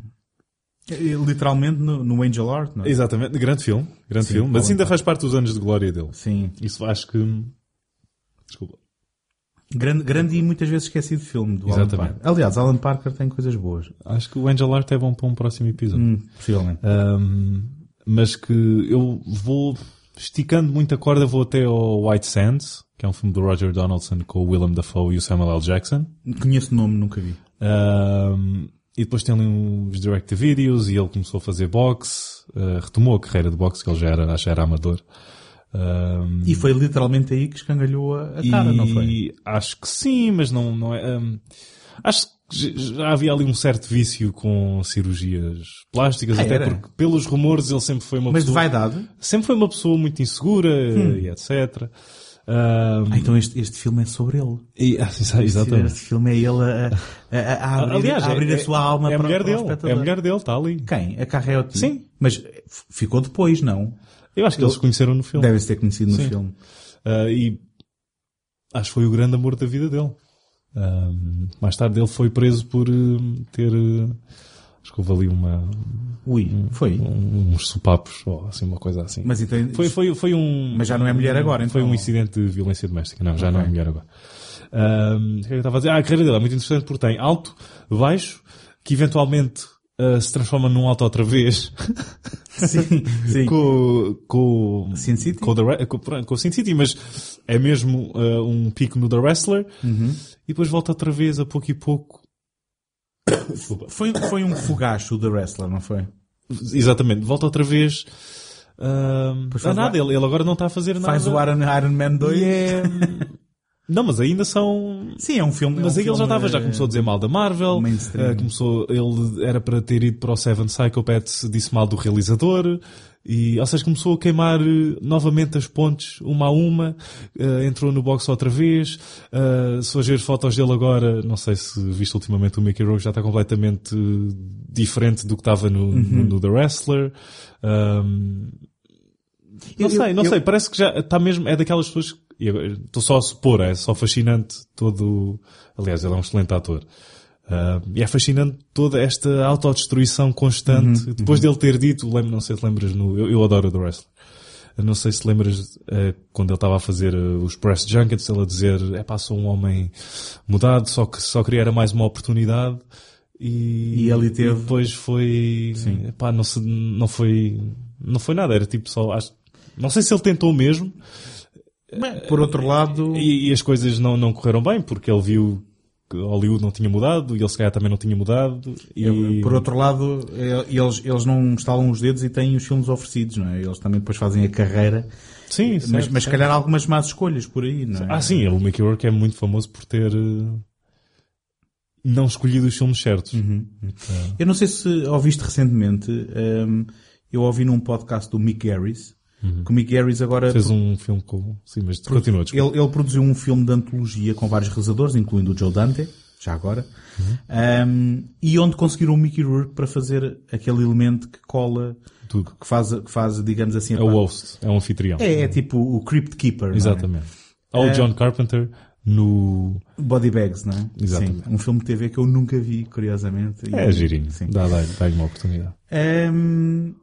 Literalmente no, no Angel Art, não é? Exatamente, grande filme, grande Sim, filme, mas Alan ainda faz parte dos anos de glória dele. Sim. Isso acho que. Desculpa. Grande, grande e muitas vezes esquecido filme do Alan Exatamente. Parker. Aliás, Alan Parker tem coisas boas. Acho que o Angel Art é bom para um próximo episódio. Hum, possivelmente. Um, mas que eu vou esticando muita corda, vou até ao White Sands, que é um filme do Roger Donaldson com o Willem Dafoe e o Samuel L. Jackson. Conheço o nome, nunca vi. Um, e depois tem ali uns direct videos e ele começou a fazer boxe, uh, retomou a carreira de boxe, que ele já era, que era amador. Um, E foi literalmente aí que escangalhou a, a cara, não foi? acho que sim, mas não, não é. hum, acho que já havia ali um certo vício com cirurgias plásticas, Ah, até era? porque pelos rumores ele sempre foi uma Mas de pessoa. vaidade? Sempre foi uma pessoa muito insegura e etc. Ah, então este, este filme é sobre ele. e, ah, exa- exatamente. Este filme é ele a, a, a- a abrir, Aliás, a, abrir é, a sua alma é a para, mulher para dele. É a mulher dele, está ali. Quem? A Carreoti? Sim. Mas ficou depois, não? Eu acho que eles se conheceram no filme. Deve-se ter conhecido no Sim. filme. Ah, e acho que foi o grande amor da vida dele. Ah, mais tarde ele foi preso por eh, ter. Acho que houve ali uma, Ui, foi. um- uns sopapos, ou assim, uma coisa assim. Mas então... Foi, foi, foi um. Mas já não é mulher agora, Foi então? um incidente de violência doméstica. Não, já Ok. não é mulher agora. Ahm, o que é que eu estava a dizer? Ah, a carreira dele é muito interessante porque tem alto, baixo, que eventualmente ah, se transforma num alto outra vez. Sim, sim. com, com, Sin City? com, o The com, com o Sin City, mas é mesmo ah, um pico no The Wrestler Uhum. e depois volta outra vez a pouco e pouco. Foi, foi um fogacho da Wrestler, não foi? Exatamente, volta outra vez. Um, Pois a faz nada, ele, ele agora não está a fazer nada. Faz o Iron, Iron Man 2. E é... Não, mas ainda são. Sim, é um filme. Mas é um aí ele já estava, já eh, começou a dizer mal da Marvel, eh, começou, ele era para ter ido para o Seven Psychopaths, disse mal do realizador, e, ou seja, começou a queimar eh, novamente as pontes, uma a uma, eh, entrou no box outra vez, eh, se ver fotos dele agora, não sei se viste ultimamente o Mickey Rourke, já está completamente diferente do que estava no, Uhum. no, no The Wrestler, Ahm, não Eu- sei, não eu- sei, parece que já está mesmo, é daquelas pessoas, e estou só a supor, é só fascinante todo, aliás, ele é um excelente ator. Ah, e é fascinante toda esta autodestruição constante. Uhum, Depois dele ter dito, lembro, não sei se lembras no, eu, eu adoro o The Wrestler. Eu Não sei se lembras eh, quando ele estava a fazer eh, os press junkets, ele a dizer, é pá, sou um homem mudado, só que só queria era mais uma oportunidade. E, E ali teve- depois foi, Sim. epá, não, se, não foi, não foi nada, era tipo só, acho, não sei se ele tentou mesmo, Bem, por outro lado, e, e as coisas não, não correram bem, porque ele viu que Hollywood não tinha mudado, e ele se calhar também não tinha mudado, e... por outro lado, eles, eles não estalam os dedos e têm os filmes oferecidos, não é? Eles também depois fazem a carreira. sim, mas, certo, mas se certo. calhar algumas más escolhas por aí, não é? Ah, sim, o Mickey Rourke é muito famoso por ter eh, não escolhido os filmes certos. Uhum. Eu não sei se ouviste recentemente, ehm, eu ouvi num podcast do Mick Garris, que o Mick agora Fez um filme com... Sim, mas continua, desculpa. Ele, ele produziu um filme de antologia com vários realizadores, incluindo o Joe Dante, já agora, Um, e onde conseguiram o Mickey Rourke para fazer aquele elemento que cola, Tudo. que faz, que faz digamos assim, É o host, é um anfitrião. é, é tipo o Crypt Keeper, é? Exatamente. Ou o John Carpenter no... Body Bags, não é? Exatamente. Sim, um filme de TV que eu nunca vi, curiosamente. E- É girinho. Sim. Dá, dá, dá-lhe uma oportunidade. Um,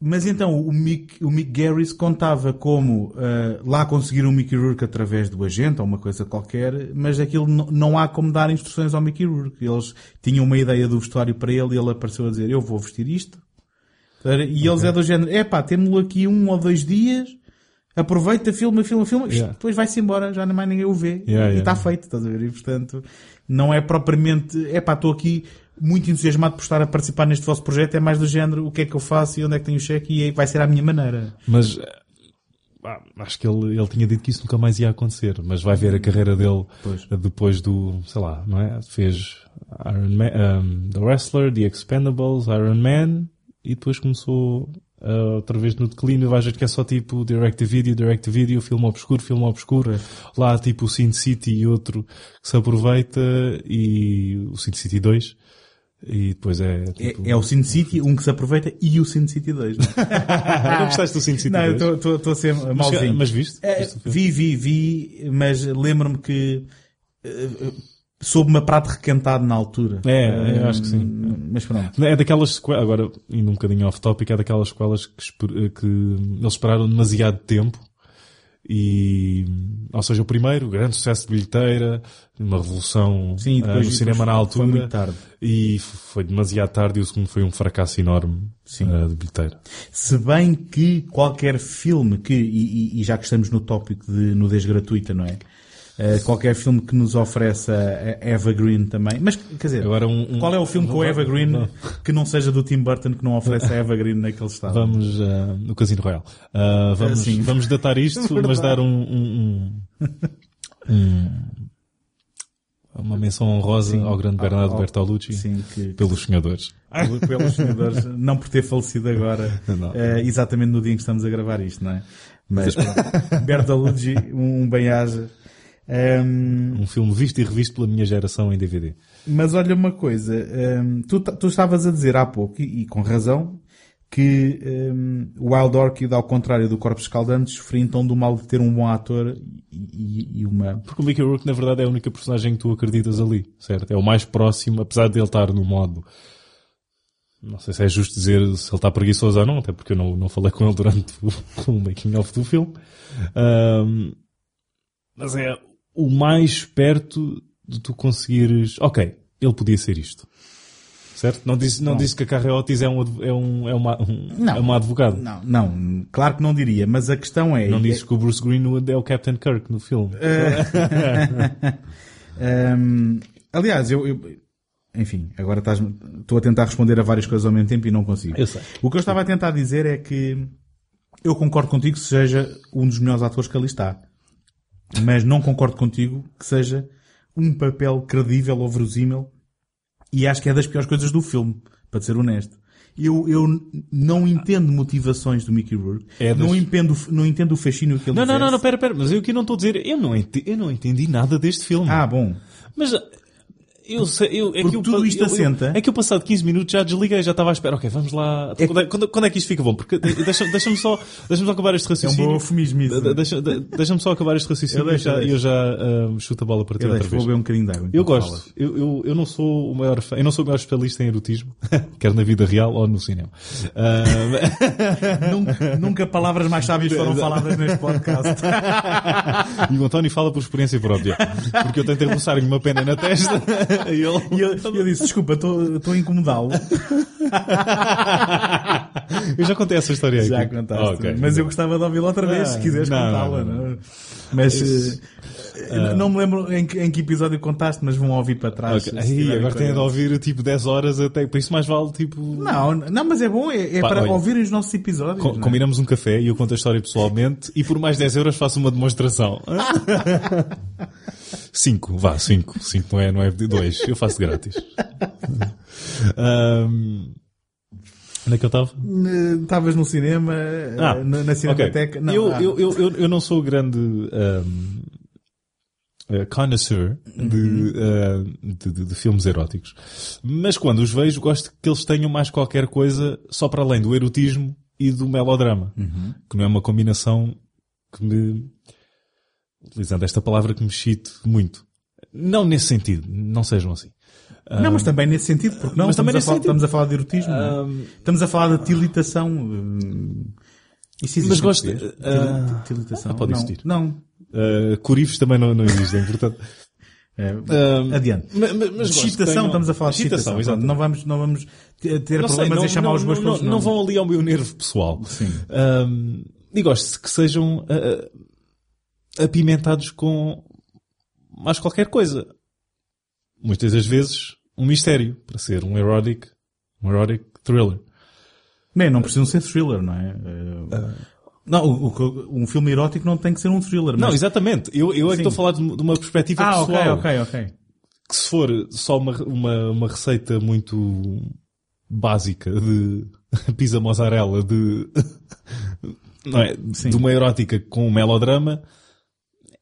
mas então, o Mick, o Mick Garris contava como uh, lá conseguiram o Mickey Rourke através do agente ou uma coisa qualquer, mas aquilo não há como dar instruções ao Mickey Rourke. Eles tinham uma ideia do vestuário para ele e ele apareceu a dizer, eu vou vestir isto. E eles é do género, é pá, temos-lo aqui um ou dois dias, aproveita, filma, filma, filma, Yeah. depois vai-se embora, já nem mais ninguém o vê. Yeah, e está yeah. feito, estás a ver? E portanto, não é propriamente, é pá, estou aqui muito entusiasmado por estar a participar neste vosso projeto, é mais do género, o que é que eu faço e onde é que tenho o cheque e aí vai ser à minha maneira. Mas pá, acho que ele, ele tinha dito que isso nunca mais ia acontecer. Mas vai ver a carreira dele Pois. depois do, sei lá, não é? Fez Iron Man, um, The Wrestler, The Expendables, Iron Man e depois começou uh, outra vez no declínio. Vais ver que é só tipo direct video, direct video, filme obscuro, filme obscuro. Lá tipo o Sin City e outro que se aproveita e o Sin City 2. E depois é É, tipo... é o Sin City, um que se aproveita e o Sin City 2. Não, é? não gostaste do Sin City não 2? eu estou a ser Mas, malzinho. mas viste? É, Viste filme? vi, vi, vi, mas lembro-me que eh, soube-me a prato requentado na altura. É, eu acho que sim. Hum, Mas pronto. É daquelas sequelas, agora indo um bocadinho off topic, é daquelas sequelas que, esper- que eles esperaram demasiado tempo e, ou seja, o primeiro, grande sucesso de bilheteira, uma revolução Sim, ah, depois no cinema na Foi altura muito tarde. e foi demasiado tarde e o segundo foi um fracasso enorme ah, de bilheteira. Se bem que qualquer filme que, e, e- e já que estamos no tópico de nudez gratuita, não é? Eh, qualquer filme que nos ofereça a Eva Green também. Mas, quer dizer, Agora um, um- qual é o filme com Eva Green que não seja do Tim Burton que não oferece a Eva Green naquele estado? Vamos ah, no Casino Royal. Ah, vamos, sim. vamos datar isto, mas dar um, um- um- um- uma menção honrosa ao grande Bernardo ao- Bertolucci Sim, que, pelos sonhadores. pelo- pelos senadores, não por ter falecido agora, Não. eh, exatamente no dia em que estamos a gravar isto, não é? Mas, pronto. Bertolucci, um bem-aja. Ehm, Um filme visto e revisto pela minha geração em DVD. Mas olha uma coisa, hum, tu, tu estavas a dizer há pouco, e, e com razão, que hum, o Wild Orchid, ao contrário do Corpos Escaldantes, sofria então do mal de ter um bom ator e, e- uma... Porque o Mickey Rourke, na verdade, é a única personagem que tu acreditas ali, certo? É o mais próximo, apesar de ele estar no modo... Não sei se é justo dizer se ele está preguiçoso ou não, até porque eu não, não falei com ele durante o, o making-of do filme. Ahm, mas é o mais perto de tu conseguires... Ok, ele podia ser isto. Certo? Não disse, não disse que a Carrie Otis é um, é um, é uma, um, Não. é uma advogado. Não, não, claro que não diria, mas a questão é... Não dizes que o Bruce Greenwood é o Captain Kirk no filme. Hum, aliás, eu, eu- enfim, agora estás, estou a tentar responder a várias coisas ao mesmo tempo e não consigo. Eu sei. O que eu estava a tentar dizer é que eu concordo contigo que seja um dos melhores atores que ali está. Mas não concordo contigo que seja um papel credível ou verosímil e acho que é das piores coisas do filme, para ser honesto. Eu, eu não entendo motivações do Mickey Rourke. É das- não, entendo, não entendo o fascínio que ele Não, não, não, não, pera, pera, mas eu aqui não estou a dizer, eu não, ente- eu não entendi nada deste filme. Ah, bom. Mas eu sei, eu, é Porque que eu, tudo isto eu- assenta. É que eu passado 15 minutos já desliguei, já estava à espera. Ok, vamos lá. É- Quando, é, quando, quando é que isto fica bom? Porque deixa- deixa-me só, deixa-me só acabar este É um raciocínio. bom eufemismo isso. De- deixa- de- Deixa-me só acabar este raciocínio Eu e eu já, eu eu já ah, chuto a bola para ti Eu outra deixo, vou vez. beber um bocadinho de água. Eu enquanto gosto. Eu, eu, eu não sou o maior eu não sou o maior especialista em erotismo, quer na vida real ou no cinema. Ah, nunca, nunca palavras mais sábias foram faladas neste podcast. e o António fala por experiência própria. Porque eu tentei roçar-lhe uma pena na testa e eu, eu disse, desculpa, estou a incomodá-lo. eu já contei essa história aqui. Já contaste. Ok. Mas eu gostava de ouvi-la outra vez, Ah, se quiseres contá-la. é? Mas Isso, eh, não me lembro em que, em que episódio contaste, mas vão ouvir para trás. Ok. se Aí, agora tem de ouvir tipo 10 horas até, por isso mais vale tipo... Não, não, mas é bom, é, é Pá, para olha, ouvirem os nossos episódios. Co- é? Combinamos um café e eu conto a história pessoalmente e por mais 10 euros faço uma demonstração. 5, vá, 5. 5 não é, não é 2. Eu faço grátis. Ahm, Onde é que eu estava? Eh, Estavas no cinema, eh, Ah, na, na Cinemateca. ok. Não, eu, ah, eu, eu, eu, não sou grande um, uh, connoisseur de, uh, de, de- de filmes eróticos. Mas quando os vejo, gosto que eles tenham mais qualquer coisa só para além do erotismo e do melodrama. Uhum. Que não é uma combinação que me, utilizando esta palavra, que me chite muito. Não nesse sentido. Não sejam assim. Não, mas também nesse sentido, porque não, Mas também estamos, a nesse falar, estamos a falar de erotismo. é? Ahm, Estamos a falar de tilitação. hum, Isso existe Mas gosto- português? ah, Tili- tilitação. ah, pode não, existir. Não. uh, corifes também não, não existem, portanto. É, adiante. mas- mas- Excitação, tenham- estamos a falar de excitação. exato. Não vamos, não vamos ter Não sei, problemas não- em chamar não- os meus não, não, vão ali ao meu nervo pessoal. Sim. E gosto que sejam ah, ah, apimentados com mais qualquer coisa. Muitas das vezes um mistério para ser um erotic, um erotic thriller. Bem, não precisam ser thriller, não é? Eh, Não, o- o- um filme erótico não tem que ser um thriller. Não, mas... exatamente. Eu, eu é que estou a falar de, uma perspectiva Ah, ok, pessoal. ok, ok. que se for só uma, uma, uma receita muito básica de pizza mozzarella de, não é, Sim. de uma erótica com um melodrama,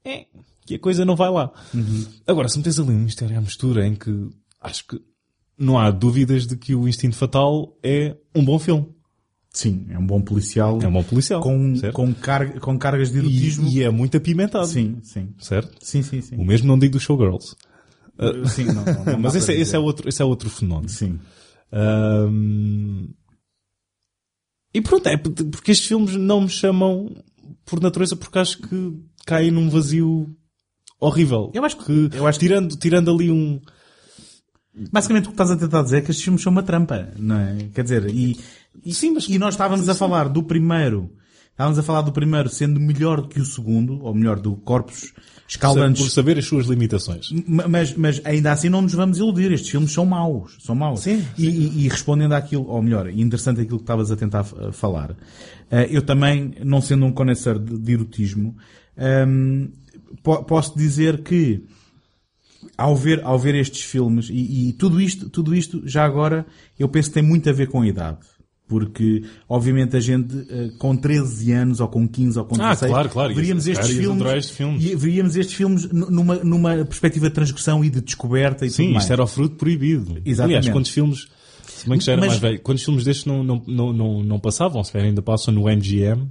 é que a coisa não vai lá. Uhum. Agora, se metes ali um mistério à mistura em que acho que não há dúvidas de que o Instinto Fatal é um bom filme. Sim, é um bom policial É um bom policial. com, certo? com, carga, com cargas de erotismo. e, e é muito apimentado. Sim, sim. Certo? Sim, sim, sim. O mesmo não digo dos Showgirls. Sim, não, não, não Mas esse, é- esse é outro, esse é outro fenómeno. Sim. Ahm, E pronto, é porque estes filmes não me chamam por natureza porque acho que caem num vazio horrível. Eu acho que- eu acho tirando, tirando ali um, Basicamente o que estás a tentar dizer é que estes filmes são uma trampa, não é? Quer dizer, e, e, Sim, mas- e nós estávamos a falar do primeiro, estávamos a falar do primeiro sendo melhor do que o segundo, ou melhor, do Corpos por Escaldantes, saber as suas limitações. Ma- Mas, mas ainda assim não nos vamos iludir. Estes filmes são maus. São maus. Sim, E, e- e respondendo àquilo, ou melhor, interessante aquilo que estavas a tentar uh, falar. eh, eu também, não sendo um conhecedor de, de erotismo, po- posso dizer que ao ver, ao ver estes filmes, e, e tudo isto, tudo isto, já agora, eu penso que tem muito a ver com a idade. Porque, obviamente, a gente, eh, com 13 anos, ou com 15, ou com Ah, 16, claro, claro. veríamos Isso, estes filmes, estes filmes. veríamos estes filmes numa, numa perspectiva de transgressão e de descoberta e tudo Sim, mais. isto era o fruto proibido. Exatamente. Aliás, quantos filmes, se bem que já era Mas- mais velho, quantos filmes destes não, não, não, não, não passavam, se ainda passam no MGM,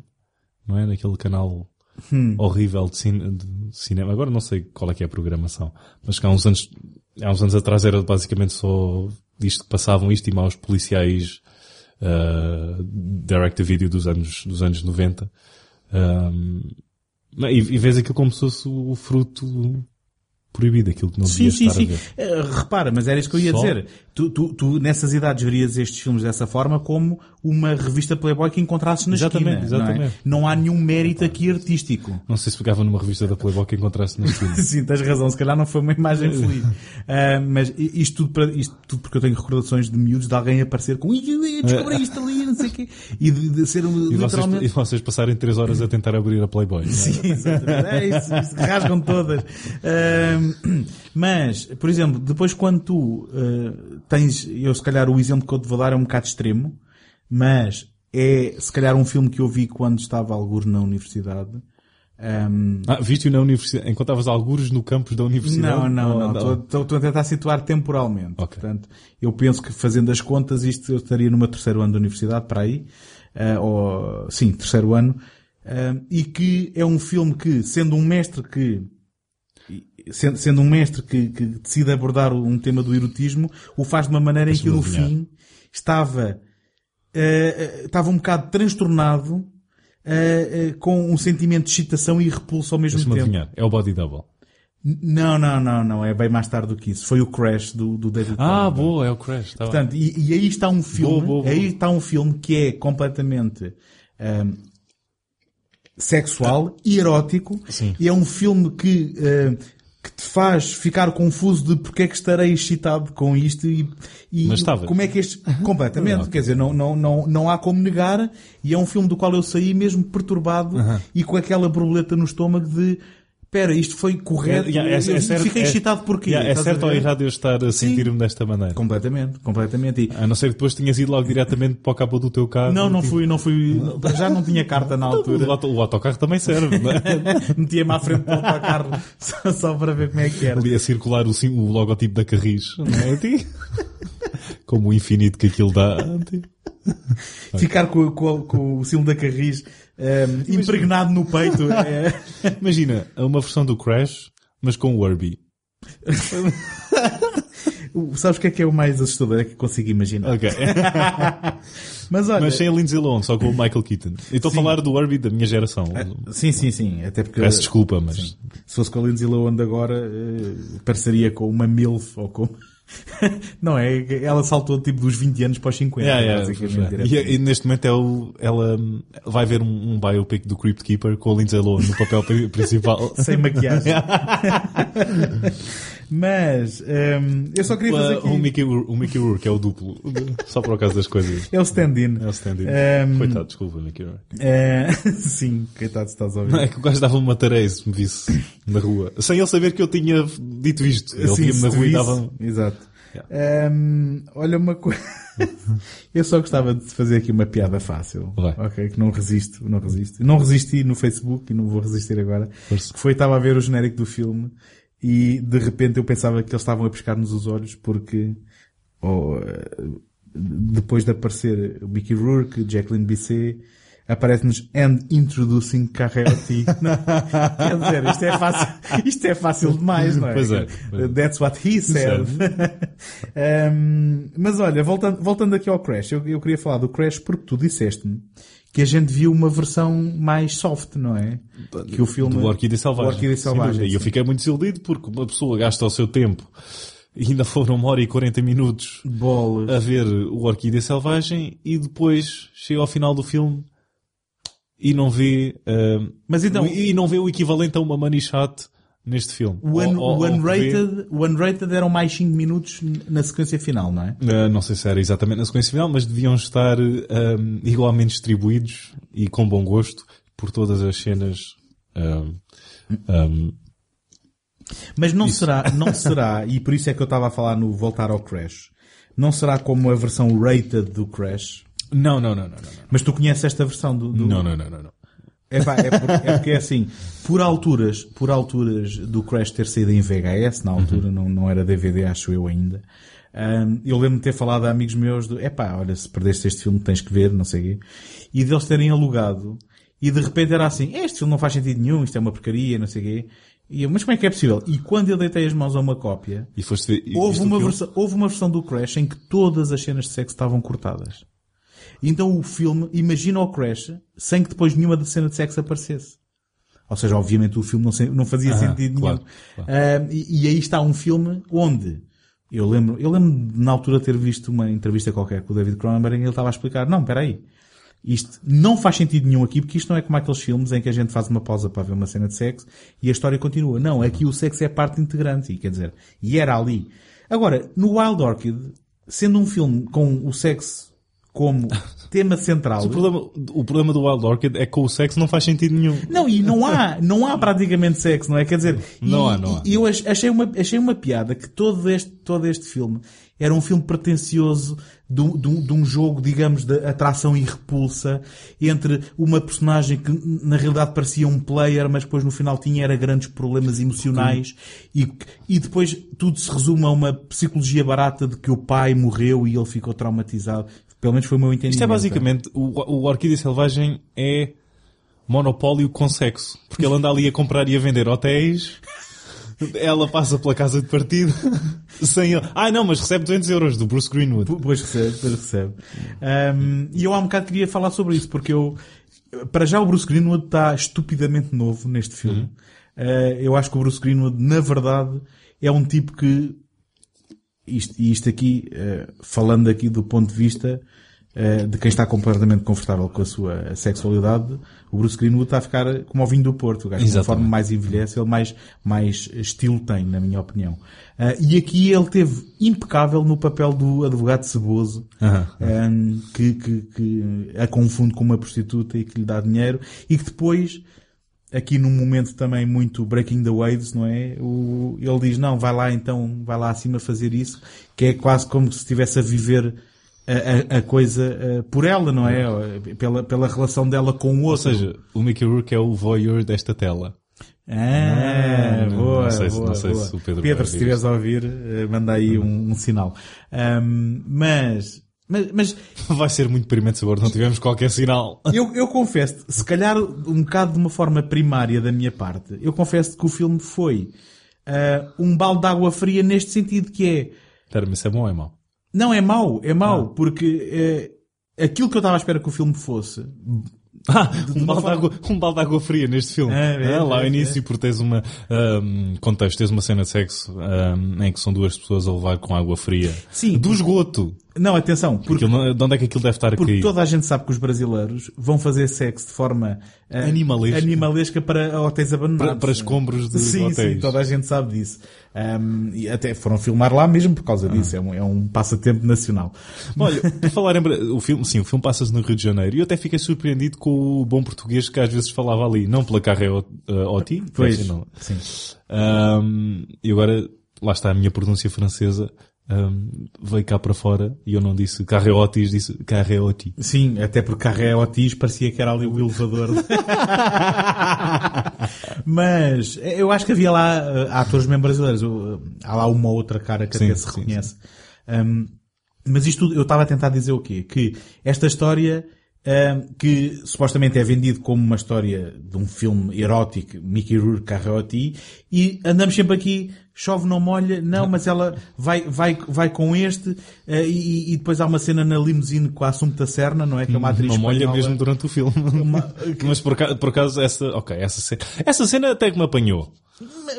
não é? Naquele canal Hum. horrível de, cine- de cinema. Agora não sei qual é que é a programação, mas que há uns anos, há uns anos atrás era basicamente só isto que passavam isto e maus policiais, uh, direct-to-video dos anos, dos anos 90. Um, não, e, e vês aquilo como se fosse o fruto proibido, aquilo que não Sim, devias sim, estar sim. a ver. Eh, repara, mas era isso que eu ia Só? dizer. Tu, tu, tu, nessas idades, verias estes filmes dessa forma como uma revista Playboy que encontrasses na Exatamente, esquina. Não, é? exatamente. não há nenhum mérito aqui artístico. Não sei se pegava numa revista da Playboy que encontrasse na esquina. Sim, tens razão. Se calhar não foi uma imagem feliz. Ah, mas isto tudo, para, isto tudo porque eu tenho recordações de miúdos de alguém aparecer com "Ih, eu descobri isto ali, não sei o quê. E de, de ser um, E vocês, literalmente... e vocês passarem 3 horas a tentar abrir a Playboy. é? Sim, exatamente. É isso, isso, rasgam todas. Mas, por exemplo, depois quando tu ah, tens, eu se calhar o exemplo que eu te vou dar é um bocado extremo, mas é se calhar um filme que eu vi quando estava alguns na universidade. Ahm, Ah, viste-o na universidade, enquanto estavas algures no campus da universidade? não, não, Ou- não. Estou- a tentar situar temporalmente. Ok. Portanto, eu penso que fazendo as contas, isto eu estaria no meu terceiro ano da universidade, para aí. Ah, ou, sim, terceiro ano. Ah, e que é um filme que, sendo um mestre que, sendo, sendo um mestre que, que decide abordar um tema do erotismo, o faz de uma maneira em que Deixa-me no fim estava, ah, estava um bocado transtornado, ah, ah, com um sentimento de excitação e repulso ao mesmo tempo. adivinhar. É o Body Double. Não, não, não, não. É bem mais tarde do que isso. Foi o Crash do, do David Ah, Cronenberg. boa, é o Crash. Tá. Portanto, e, e aí está um filme, Boa, boa, boa. aí está um filme que é completamente ahm, sexual e erótico. Sim. E é um filme que, ahm, que te faz ficar confuso de porque é que estarei excitado com isto e, e como é que este, completamente, quer dizer, não, não, não, não há como negar e é um filme do qual eu saí mesmo perturbado e com aquela borboleta no estômago de Espera, isto foi correto. É, yeah, é- é certo- fiquei é- excitado porquê? Yeah, é certo ou errado eu estar a sentir-me desta maneira? Completamente, completamente. E- A não ser que depois tinhas ido logo diretamente para o capô do teu carro. Não, não tipo, fui, não fui. Já não tinha carta na O, altura. auto- o autocarro também serve, não é? Metia-me à frente do autocarro só, só para ver como é que era. Ali a circular o, o logotipo da Carris, não é? Tipo, Como o infinito que aquilo dá. tipo. Ficar com, com- com o símbolo da Carris ehm, impregnado no peito. é- Imagina, uma versão do Crash, mas com o Herbie. Sabes o que é que é o mais assustador? É que consigo imaginar. Ok. Mas olha. Mas sem a Lindsay Lohan, só com o Michael Keaton. Eu estou a falar do Herbie da minha geração. Sim, sim, sim. Até porque. Peço desculpa, mas... Se fosse com a Lindsay Lohan de agora, eh, pareceria com uma MILF ou com. Não é? Ela saltou tipo dos 20 anos para os 50. Yeah, yeah, yeah. direto. E, e neste momento é o, ela vai ver um, um biopic do Crypt Keeper com a Lindsay Lohan no papel pri- principal. Sem maquiagem. Mas, ehm, eu só queria fazer o, aqui... Mickey, Rour- o Mickey Rourke é o duplo. Só por causa das coisas. É o stand-in. É o stand-in. Ehm, Coitado, desculpa, Mickey Rourke. eh, sim, coitado se estás a Não, ouvir. é que o gajo dava-me uma tareia se me visse na rua. Sem ele saber que eu tinha dito isto. Ele Sim, via-me na rua e visse. dava Exato. Ehm, olha uma coisa... eu só gostava de fazer aqui uma piada fácil. Vai. Ok, que não resisto, não resisto. Não resisti no Facebook e não vou resistir agora. Força. Foi, estava a ver o genérico do filme e de repente eu pensava que eles estavam a pescar-nos os olhos porque oh, eh, depois de aparecer o Mickey Rourke, Jacqueline Bisset, aparece-nos and introducing Carreoti. Quer dizer, isto é fácil, isto é fácil demais, não é? Pois é. That's what he said. um, mas olha, voltando, voltando aqui ao Crash, eu, eu queria falar do Crash porque tu disseste-me que a gente viu uma versão mais soft, não é? Que o filme... Do Orquídea Selvagem. O Orquídea Selvagem. E eu fiquei muito desiludido porque uma pessoa gasta o seu tempo e ainda foram uma hora e 40 minutos Bolas. a ver o Orquídea Selvagem e depois chega ao final do filme e não vê, ah, Mas então- e não vê o equivalente a uma money shot neste filme. O, un, o unrated, o unrated eram mais 5 minutos na sequência final, não é? Uh, não sei se era exatamente na sequência final, mas deviam estar um, igualmente distribuídos e com bom gosto por todas as cenas. um, um, Mas não será, não será, e por isso é que eu estava a falar no voltar ao Crash, não será como a versão rated do Crash? não, não, não, não, não, Mas tu conheces esta versão do... do... não, não, não, não, não. É, pá, é, porque, é porque é assim, por alturas, por alturas do Crash ter saído em VHS, na altura não, não era DVD, acho eu ainda, hum, eu lembro-me de ter falado a amigos meus do, epá, olha, se perdeste este filme tens que ver, não sei o quê, e deles terem alugado, e de repente era assim, este filme não faz sentido nenhum, isto é uma porcaria, não sei o quê, e eu, mas como é que é possível? E quando eu deitei as mãos a uma cópia, E foste e Houve uma, versão, houve uma versão do Crash em que todas as cenas de sexo estavam cortadas. Então o filme, imagina o Crash sem que depois nenhuma da cena de sexo aparecesse. Ou seja, obviamente o filme não, não fazia Ah, sentido claro, nenhum. Ah, e, e aí está um filme onde eu lembro, eu lembro na altura ter visto uma entrevista qualquer com o David Cronenberg que ele estava a explicar, não, espera aí. Isto não faz sentido nenhum aqui, porque isto não é como aqueles filmes em que a gente faz uma pausa para ver uma cena de sexo e a história continua. Não, aqui o sexo é parte integrante, e quer dizer, e era ali. Agora, no Wild Orchid, sendo um filme com o sexo como tema central, O problema, o problema do Wild Orchid é que com o sexo não faz sentido nenhum. não, e não há, não há praticamente sexo, não é? Quer dizer, Não e, há, não há. eu ach- achei uma, achei uma piada que todo este, todo este filme era um filme pretencioso de, um- de de um jogo, digamos, de atração e repulsa entre uma personagem que na realidade parecia um player, mas depois no final tinha era grandes problemas emocionais e, e depois tudo se resume a uma psicologia barata de que o pai morreu e ele ficou traumatizado. Pelo menos foi o meu entendimento. Isto é basicamente, o, o Orquídea Selvagem é monopólio com sexo. Porque ele anda ali a comprar e a vender hotéis, ela passa pela casa de partido, sem ele. Ah não, mas recebe 200 euros do Bruce Greenwood. Pois recebe, pois recebe. Um, e eu há um bocado queria falar sobre isso, porque eu, para já o Bruce Greenwood está estupidamente novo neste filme. Uh, eu acho que o Bruce Greenwood, na verdade, é um tipo que, isto, e isto aqui, uh, falando aqui do ponto de vista uh, de quem está completamente confortável com a sua sexualidade, o Bruce Greenwood está a ficar como ao vinho do Porto. O gajo, conforme mais envelhece, ele mais, mais estilo tem, na minha opinião. Uh, e aqui ele teve impecável no papel do advogado ceboso, um, que, que, que a confunde com uma prostituta e que lhe dá dinheiro, e que depois, aqui num momento também muito breaking the waves, não é? O, ele diz, não, vai lá então, vai lá acima fazer isso, que é quase como se estivesse a viver a, a- a coisa eh, por ela, não é? Pela, pela relação dela com o Ou outro. seja, o Mickey Rourke é o voyeur desta tela. Ah, Ah, boa, não sei se- boa, não sei boa. se o Pedro vai se estiveres a ouvir, eh, manda aí um, um sinal. Ahm, mas, mas, mas Vai ser muito deprimente se agora não tivermos qualquer sinal. eu, eu confesso, se calhar um bocado de uma forma primária da minha parte, eu confesso que o filme foi ah, um balde de água fria neste sentido que é, Espera, mas isso é bom ou é mau? não é mau, é mau, porque eh, aquilo que eu estava à espera que o filme fosse, Ah, um balde, de forma- água, um balde de água fria neste filme. É, é, Ah, lá ao é, início, porque tens uma, ahm, contexto, tens uma cena de sexo, ahm, em que são duas pessoas a levar com água fria. Sim. Do esgoto. Não, atenção, porque Aquilo de onde é que aquilo deve estar a Porque cair? toda a gente sabe que os brasileiros vão fazer sexo de forma eh, Animalesca. animalesca para hotéis abandonados. Para- para escombros de sim, hotéis. Sim, toda a gente sabe disso. Um, e até foram filmar lá mesmo por causa disso. É, um, é um passatempo nacional. Olha, por falar em, o filme, sim, o filme passa-se no Rio de Janeiro e eu até fiquei surpreendido com o bom português que às vezes falava ali, não pela Carré Oti, Pois, não. sim. Ahm, e agora, lá está a minha pronúncia francesa, ahm, veio cá para fora e eu não disse Carreotis, disse Carreoti. Sim, até porque Carré Otis parecia que era ali o elevador. Mas eu acho que havia lá eh, atores mesmo brasileiros. Eh, Há lá uma ou outra cara que Sim, até se sim, reconhece. Um, mas isto tudo, eu estava a tentar dizer o quê? Que esta história uh, que supostamente é vendido como uma história de um filme erótico, Mickey Rourke Carrotti, e andamos sempre aqui, chove não molha, não, mas ela vai, vai, vai com este, uh, e, e, depois há uma cena na limusine com a Assumpta Serna, não é? Que é uma atriz Não molha espanhola. mesmo durante o filme. Uma- Mas por acaso, por acaso essa, ok, essa cena, essa cena até que me apanhou.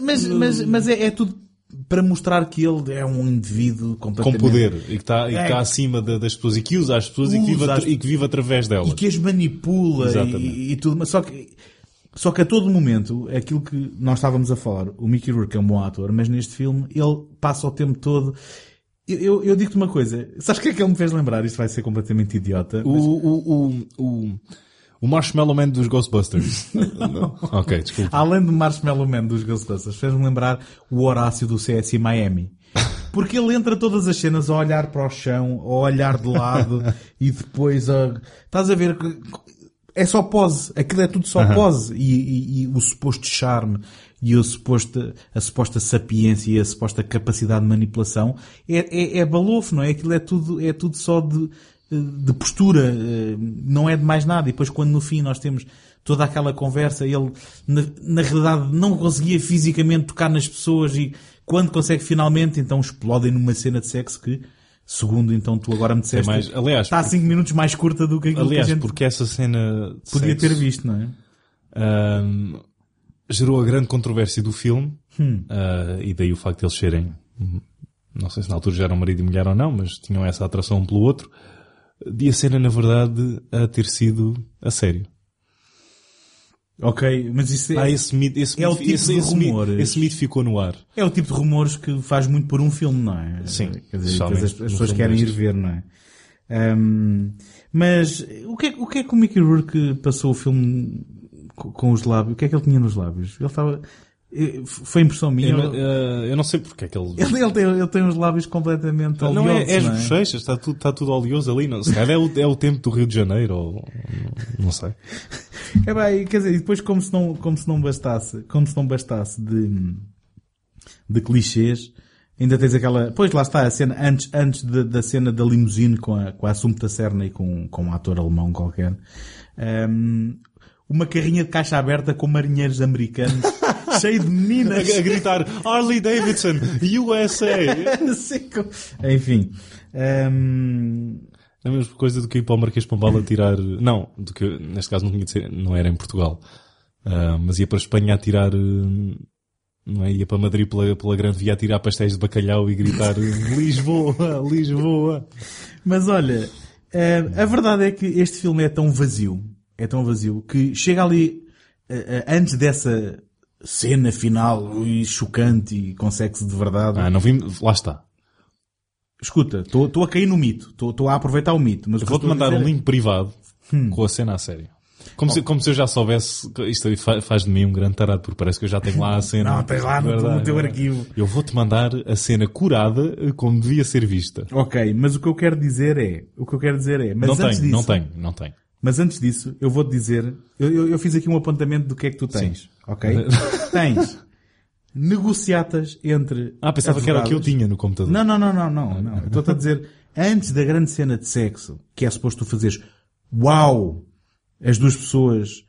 Mas, mas, mas é, é tudo para mostrar que ele é um indivíduo Com completamente... poder. E que está, e que É. está acima da- das pessoas. E que usa as pessoas e, que vive, Usa as- e que vive através delas. e que as manipula e, e tudo, mas só que, só que a todo momento, aquilo que nós estávamos a falar, o Mickey Rourke é um bom ator, mas neste filme ele passa o tempo todo. Eu, eu, eu digo-te uma coisa, sabes o que é que ele me fez lembrar? Isto vai ser completamente idiota. Mas- o, o, o, o Marshmallow Man dos Ghostbusters. ok, desculpa. Além do Marshmallow Man dos Ghostbusters, fez-me lembrar o Horácio do CSI Miami. Porque ele entra todas as cenas a olhar para o chão, a olhar de lado e depois a... Estás a ver que é só pose. Aquilo é tudo só pose. E, e- e o suposto charme e o suposto, a suposta sapiência e a suposta capacidade de manipulação é, é, é balofo, não é? Aquilo é tudo, é tudo só de, de postura, eh, não é de mais nada. E depois quando no fim nós temos toda aquela conversa, ele na, na realidade não conseguia fisicamente tocar nas pessoas e quando consegue finalmente, então explodem numa cena de sexo que, segundo então tu agora me disseste, mais- aliás, está a 5 minutos mais curta do que aquilo Aliás, que a gente porque essa cena de podia sexo, ter visto, não é? ahm, gerou a grande controvérsia do filme. Hum. ah, e daí o facto de eles serem, não sei se na altura já eram marido e mulher ou não, mas tinham essa atração um pelo outro. De a cena, na verdade, a ter sido a sério. Ok, mas isso é, Ah, esse mito, esse É o mito, tipo esse, de esse mito, rumores. esse mito ficou no ar. é o tipo de rumores que faz muito por um filme, não é? Sim, Quer dizer, as, as pessoas querem ir ver, não é? Ahm, mas o que, é, o que é que o Mickey Rourke passou o filme co- com os lábios? O que é que ele tinha nos lábios? Ele estava... eh, Foi impressão minha? Eu, não- ele, ah, eu não sei porque é que ele... ele, tem, ele tem os lábios completamente Não é, oleosos, é as é? bochechas, está tudo, está tudo oleoso ali. Não, se calhar é o, é o tempo do Rio de Janeiro, ou não sei. É bem, quer dizer, e depois como se não, como se não bastasse, como se não bastasse de, de clichês, ainda tens aquela, pois lá está a cena, antes, antes da, da cena da limusine com a, com a Assumpta Serna e com, com um ator alemão qualquer, Ahm, uma carrinha de caixa aberta com marinheiros americanos, cheio de meninas. A, gritar Harley Davidson, USA! Enfim. Ahm, É a mesma coisa do que ir para o Marquês Pombal a tirar, não, do que, neste caso não tinha de ser, não era em Portugal, Ah, mas ia para a Espanha a tirar, não é? Ia para Madrid pela, pela Grande Via a tirar pastéis de bacalhau e gritar Lisboa, Lisboa. Mas olha, eh, a verdade é que este filme é tão vazio, é tão vazio, que chega ali, eh, antes dessa cena final e chocante e sexo de verdade. Ah, não vimos, lá está. Escuta, estou a cair no mito, estou a aproveitar o mito, mas Eu vou-te mandar um dizer é- link privado com a cena a sério. Como, se, como se eu já soubesse, isto faz de mim um grande tarado, porque parece que eu já tenho lá a cena. Não, tens lá no- no teu arquivo. Eu vou-te mandar a cena curada eh, como devia ser vista. Ok, mas o que eu quero dizer é, o que eu quero dizer é, mas não antes tenho, disso, não tenho, não tenho. Mas antes disso, eu vou-te dizer, eu, eu, eu fiz aqui um apontamento do que é que tu tens, ok? tens negociatas entre Ah, pensava que era o que eu advogados. tinha no computador. Não, não, não, não, não, não. Estou-te a dizer, antes da grande cena de sexo, que é suposto tu fazeres, uau, as duas pessoas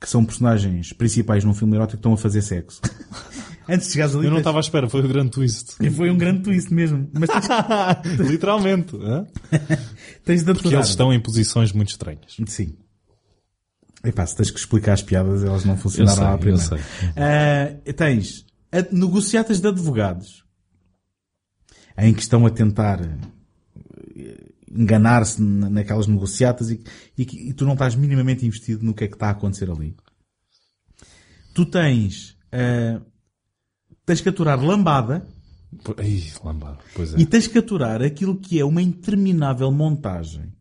que são personagens principais num filme erótico estão a fazer sexo. antes de chegares ali, Eu não tens- estava à espera, foi o grande twist. E foi um grande twist mesmo. Mas tens, Literalmente. tens de Porque aturar. eles estão em posições muito estranhas. Sim. Epá, se tens que explicar as piadas, elas não funcionaram sei, à primeira. Ah, tens a- negociatas de advogados em que estão a tentar eh, enganar-se na- naquelas negociatas e, e, e tu não estás minimamente investido no que é que está a acontecer ali. Tu tens, ah, tens que aturar lambada. Pois é. e tens que aturar aquilo que é uma interminável montagem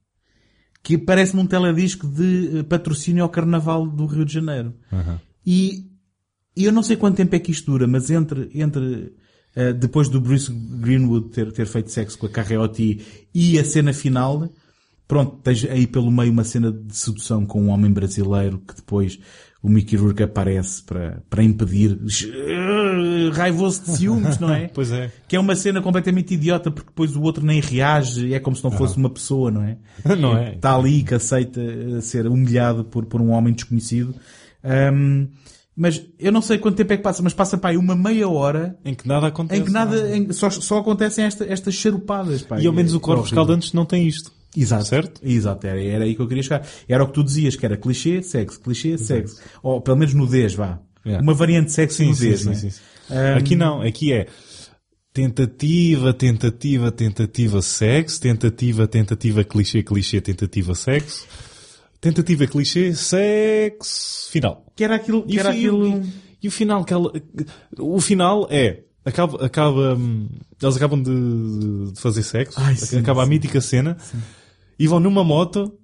que parece num teledisco de eh, patrocínio ao Carnaval do Rio de Janeiro. Aham. E, e eu não sei quanto tempo é que isto dura, mas entre, entre eh, depois do Bruce Greenwood ter, ter feito sexo com a Carreoti e a cena final, pronto, tens aí pelo meio uma cena de sedução com um homem brasileiro que depois o Mickey Rourke aparece para, para impedir raivoso de ciúmes, não é? Pois é. Que é uma cena completamente idiota porque depois o outro nem reage, é como se não fosse uma pessoa, não é? Não é? Está ali que aceita eh, ser humilhado por, por um homem desconhecido. Ahm, mas eu não sei quanto tempo é que passa, mas passa aí uma meia hora Em que nada acontece. em que nada, em- só, só acontecem esta, estas charupadas. Pá. E ao menos É o Corvos horrível. Caldantes não tem isto. Exato. Certo? Exato, era, era aí que eu queria chegar. Era o que tu dizias, que era clichê, sexo, clichê, sexo. Ou pelo menos nudez, vá. Yeah. Uma variante e Sim, sim, nudez, sim, não é? sim, sim. Ahm, Aqui não, aqui é tentativa, tentativa, tentativa, sexo, tentativa, tentativa, clichê, clichê, tentativa, sexo, tentativa, clichê, sexo, final. Que era aquilo, que E, era o aquilo... e- e o final, que ela- o final é, acaba, acaba, hum, eles acabam de, de fazer sexo, Ai, sim, acaba a sim. mítica cena, e vão numa moto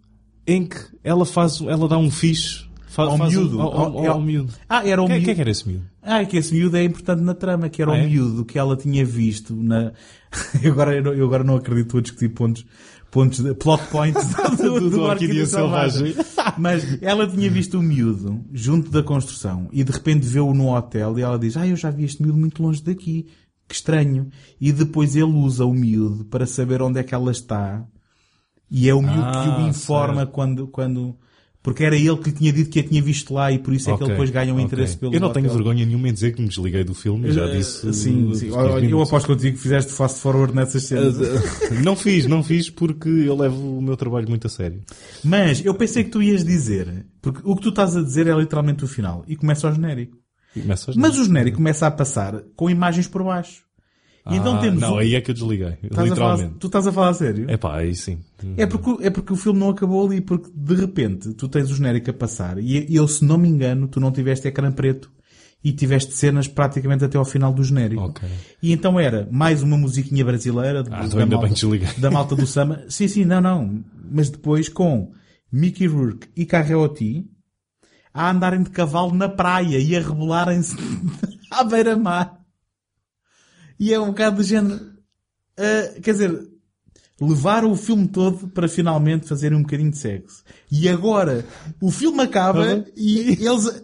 em que ela faz, ela dá um fixe fa- Ao faz um- miúdo. ao, ao- Ao- ao miúdo. Ah, era o Quem, miúdo. quem é que era esse miúdo? Ah, é que esse miúdo é importante na trama, que era Ah, o é? miúdo que ela tinha visto na... eu, agora, eu, agora não acredito a discutir pontos, pontos de, plot points do, do, Do Orquídea Orquídea Selvagem. Mas ela tinha visto o miúdo junto da construção e de repente vê-o no hotel e ela diz, ah, eu já vi este miúdo muito longe daqui. Que estranho. E depois ele usa o miúdo para saber onde é que ela está. E é o miúdo que o Ah, informa certo. quando, quando, porque era ele que lhe tinha dito que a tinha visto lá e por isso é que Ok, ele depois ganha um ok. interesse pelo Eu não tenho hotel. vergonha nenhuma em dizer que me desliguei do filme, já Eh, disse. Sim, uh, sim. Olha, eu aposto contigo que fizeste fast forward nessas cenas. Não fiz, não fiz porque eu levo o meu trabalho muito a sério. Mas eu pensei que tu ias dizer, porque o que tu estás a dizer é literalmente o final. E começa o genérico. E começas- Mas o genérico começa a passar com imagens por baixo. Então Ah, temos Não, um- aí é que eu desliguei. Estás a falar- literalmente. tu estás a falar a sério? É pá, aí sim. É porque, é porque o filme não acabou ali, porque de repente tu tens o genérico a passar e eu, se não me engano, tu não tiveste ecrã preto e tiveste cenas praticamente até ao final do genérico. Ok. E então era mais uma musiquinha brasileira Ah, da, então bem malta, da malta do Sama. Sim, sim, não, não. Mas depois com Mickey Rourke e Carreoti a andarem de cavalo na praia e a rebolarem-se à beira-mar. E é um bocado do género. ah, quer dizer, levaram o filme todo para finalmente fazerem um bocadinho de sexo. E agora o filme acaba e eles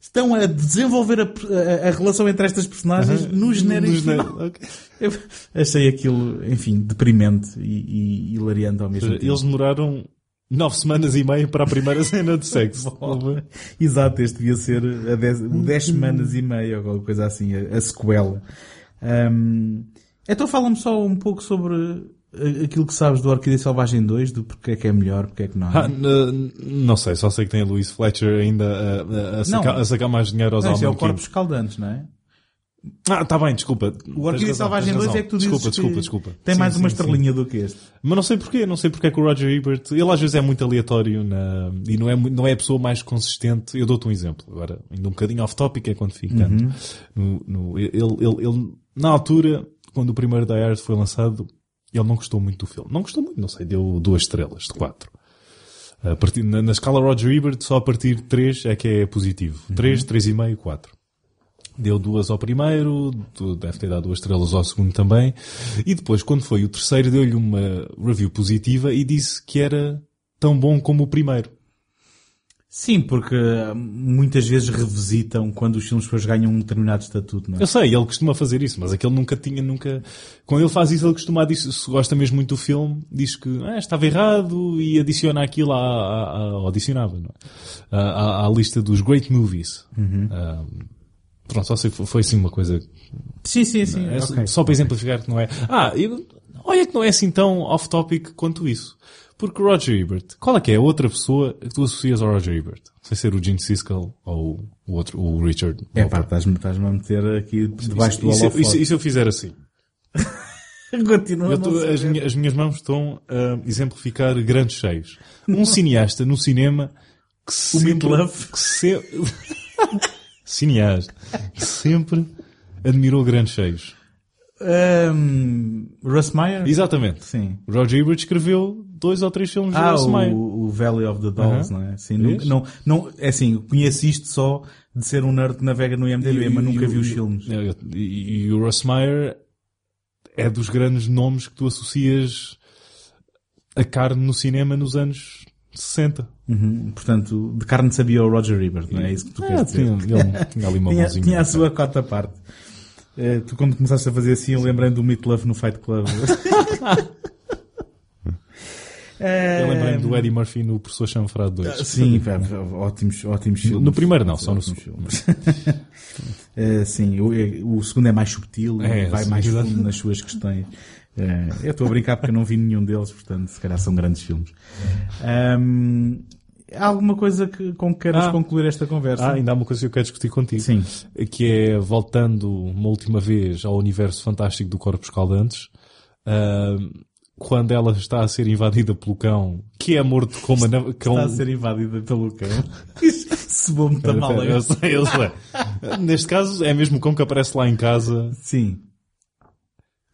estão a desenvolver a, a- a relação entre estas personagens no genérico. Final. genérico, ok. Eu achei aquilo, enfim, deprimente e, e hilariante ao mesmo tempo. Eles demoraram nove semanas e meia para a primeira cena de sexo. Exato, este devia ser a 10 semanas e meia ou alguma coisa assim, a, a sequela. Ahm, então fala-me só um pouco sobre a- aquilo que sabes do Orquídea Selvagem 2, do porque é que é melhor, porque é que não é. Ah, não sei, só sei que tem a Louise Fletcher ainda a, a- sacar, Não. a sacar mais dinheiro aos isso é o Corpos King. Escaldantes, não é? Ah, tá bem, desculpa. O Orquídea Selvagem tens 2 razão. é que tu dizes Desculpa, que desculpa, desculpa. tem Sim, mais sim, uma sim. estrelinha do que este. Mas não sei porquê, não sei porque é que o Roger Ebert, ele às vezes é muito aleatório na, e não é, não é a pessoa mais consistente. Eu dou-te um exemplo, agora, ainda um bocadinho off-topic é quando tanto. Uhum. No, no, ele, ele, ele, na altura, quando o primeiro Die Hard foi lançado, ele não gostou muito do filme. Não gostou muito, não sei, deu duas estrelas de quatro. A partir, na, na escala Roger Ebert, só a partir de três é que é positivo. Três, três e meio, quatro. Deu duas ao primeiro, deve ter dado duas estrelas ao segundo também. E depois, quando foi o terceiro, deu-lhe uma review positiva e disse que era tão bom como o primeiro. Sim, porque hum, muitas vezes revisitam quando os filmes depois ganham um determinado estatuto, não é? Eu sei, ele costuma fazer isso, mas aquele nunca tinha, nunca... Quando ele faz isso, ele costuma dizer, se gosta mesmo muito do filme, diz que ah, estava errado e adiciona aquilo à, à, à- ou adicionava, não é? À, à- lista dos great movies. Ah, pronto, só sei que foi- assim uma coisa Sim, sim, sim. É ok. Só para exemplificar que não é. Ah, eu- olha que não é assim tão off-topic quanto isso. Porque Roger Ebert, qual é que é a outra pessoa que tu associas ao Roger Ebert? Sem ser o Gene Siskel ou o outro, o Richard. É pá, estás-me estás-me a meter aqui debaixo do e, holofote. e se eu fizer assim? Continua Eu tô- as, minha- as minhas mãos estão a exemplificar grandes cheios. Um cineasta no cinema que O sempre... Que se... cineasta. Que sempre admirou grandes cheios. Ahm, Russ Meyer? Exatamente. Sim. Roger Ebert escreveu dois ou três filmes Ah, do Russ Meyer. o, o Valley of the Dolls, Aham. não é? Sim, nunca, não, não, é assim, conheço isto só de ser um nerd que navega no IMDB, mas nunca e vi os filmes. É, E, e o Russ Meyer é dos grandes nomes que tu associas a carne no cinema nos anos 60. Uhum. Portanto, de carne sabia o Roger Ebert, não é? É isso que tu Ah, queres dizer. tinha, ele tinha ali uma Tinha, tinha a sua cota à parte. Eh, tu quando começaste a fazer assim, eu lembrei do Meat Love no Fight Club. Eu lembrei-me do Eddie Murphy no Professor Chanfrado 2. Eh, Sim, pá, ótimos, ótimos filmes. No primeiro não, só no segundo. filmes. Eh, sim, o, o segundo é mais subtil, É, vai sim, mais fundo nas suas questões. Eu estou a brincar porque eu não vi nenhum deles, portanto, se calhar são grandes filmes. Ahm, há alguma coisa que, com que queiras Ah. concluir esta conversa? Ah, ainda há uma coisa que eu quero discutir contigo. Sim. Que é, voltando uma última vez ao universo fantástico do Corpos Caldantes, ah, quando ela está a ser invadida pelo cão, que é morto com uma... na- Com... Está a ser invadida pelo cão. Sebou muito Espera, mal. eu sei, eu sei. Neste caso, é mesmo o cão que aparece lá em casa Sim.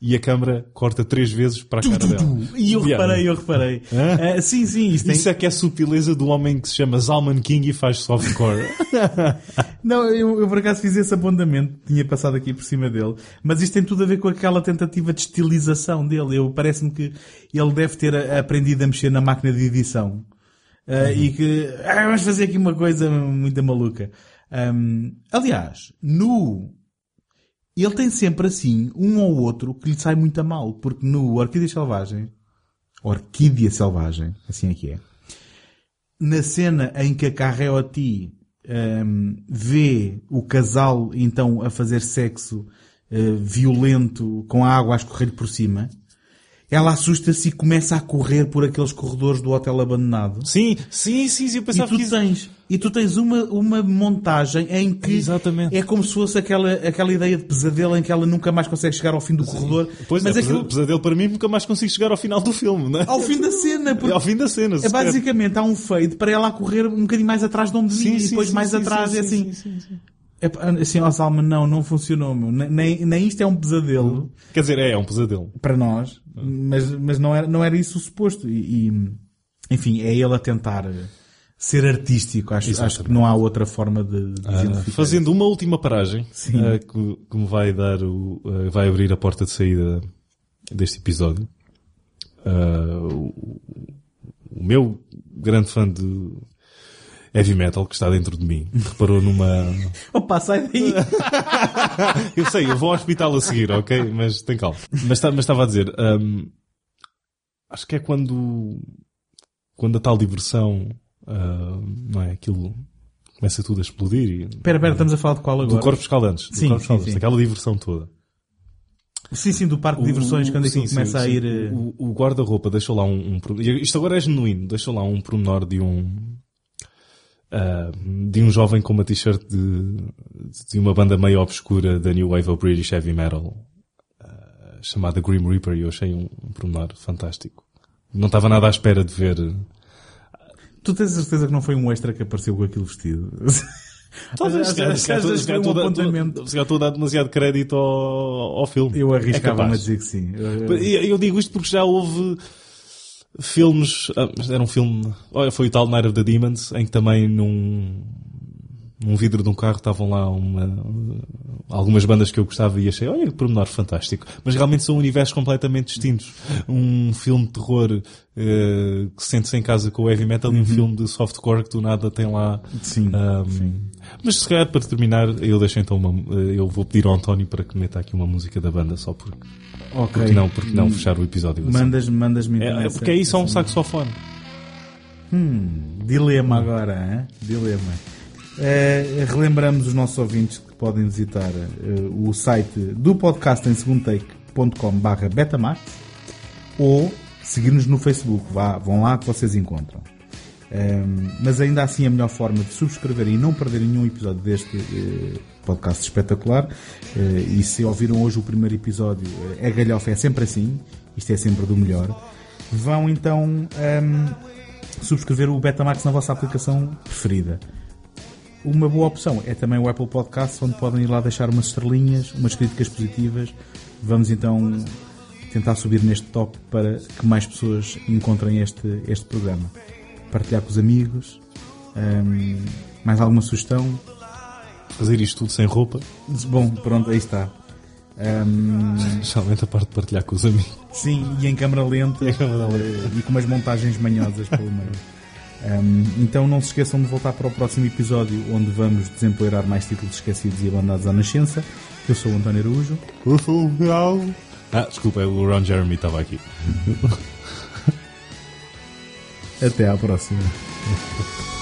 E a câmara corta três vezes para a cara dela. E eu reparei, eu reparei. Hã? Ah, sim, sim, isto tem... Isso é que é a subtileza do homem que se chama Zalman King e faz softcore. Não, eu, eu por acaso fiz esse apontamento, tinha passado aqui por cima dele, mas isto tem tudo a ver com aquela tentativa de estilização dele. Eu parece-me que ele deve ter aprendido a mexer na máquina de edição. Ah, E que ah, vamos fazer aqui uma coisa muito maluca. Ahm, aliás, no ele tem sempre assim um ou outro que lhe sai muito a mal, porque no Orquídea Selvagem, Orquídea Selvagem, assim é que é, na cena em que a Carreoti hum, vê o casal então a fazer sexo eh, violento com a água a escorrer por cima, ela assusta-se e começa a correr por aqueles corredores do hotel abandonado. sim, sim, sim, sim, eu E pensava tu que tens, e tu tens uma, uma montagem em que Exatamente. é como se fosse aquela, aquela ideia de pesadelo em que ela nunca mais consegue chegar ao fim do corredor. Pois mas é, aquilo, pesadelo para mim nunca mais consigo chegar ao final do filme, não é? ao fim da cena, porque Ao fim da cena, É basicamente, há um fade para ela correr um bocadinho mais atrás de onde vinha e depois mais atrás, é assim. Assim, ó Salma, não, não funcionou, meu. Nem- Nem, isto é um pesadelo Quer dizer, é, é um pesadelo. para nós, mas, mas não, era, não era isso o suposto. E, e, enfim, é ele a tentar ser artístico. Acho, acho que não há outra forma de, de Ah, fazendo uma última paragem, ah, que, que me vai dar o, ah, vai abrir a porta de saída deste episódio. Ah, o, o meu grande fã de heavy metal que está dentro de mim reparou numa, Opa, sai daí! eu sei, eu vou ao hospital a seguir, ok? Mas tem calma. Mas, mas estava a dizer, hum, acho que é quando, quando a tal diversão, hum, não é? Aquilo começa tudo a explodir e, Espera, espera, estamos a falar de qual do agora? corpos escalantes, do Sim, corpos sim, sim. aquela diversão toda. Sim, sim, do parque de diversões, quando aquilo sim, começa sim, a ir... eh, O, o guarda-roupa deixou lá um, um isto agora é genuíno, deixou lá um pormenor de um ah, de um jovem com uma t-shirt de, de uma banda meio obscura da New Wave of British Heavy Metal ah, chamada Grim Reaper e eu achei um, um pormenor fantástico. Não estava nada à espera de ver. Tu tens a certeza que não foi um extra que apareceu com aquilo vestido? Talvez se calhar- estou- a dar- a demasiado crédito ao, ao filme. Eu É arriscava-me a capaz. dizer que sim. Eu, eu digo isto porque já houve filmes, ah, era um filme, olha, foi o tal Night of the Demons, em que também num, num vidro de um carro estavam lá uma, algumas bandas que eu gostava e achei, olha que pormenor fantástico. Mas realmente são universos completamente distintos. Um filme de terror eh, que se sente-se em casa com o heavy metal e um filme de softcore que do nada tem lá. Sim, ahm, Mas se calhar para terminar, eu deixo então uma, eh, eu vou pedir ao António para que meta aqui uma música da banda só porque Ok. porque não, porque não fechar o episódio assim? Mandas, mandas-me então É, é essa- porque aí só um saxofone. Hum, dilema agora, hein? dilema. Eh, relembramos os nossos ouvintes que podem visitar eh, o site do podcast em segundotake.com barra betamax ou seguir-nos no Facebook. Vá, vão lá que vocês encontram. Ehm, mas ainda assim a melhor forma de subscreverem e não perderem nenhum episódio deste eh, podcast espetacular eh, e se ouviram hoje o primeiro episódio eh, é galhofa, é sempre assim isto é sempre do melhor vão então ehm, subscrever o Betamax na vossa aplicação preferida uma boa opção é também o Apple Podcasts onde podem ir lá deixar umas estrelinhas umas críticas positivas vamos então tentar subir neste top para que mais pessoas encontrem este, este programa partilhar com os amigos. Ahm, mais alguma sugestão? Fazer isto tudo sem roupa. Bom, pronto, aí está. Geralmente a parte de partilhar com os amigos. sim, e em câmara lenta e com umas montagens manhosas pelo meio. Um, então não se esqueçam de voltar para o próximo episódio onde vamos desempoeirar mais títulos esquecidos e abandonados à nascença. Eu sou o António Araújo. Eu sou o Real. Ah, desculpa, o Ron Jeremy estava aqui. Até à próxima.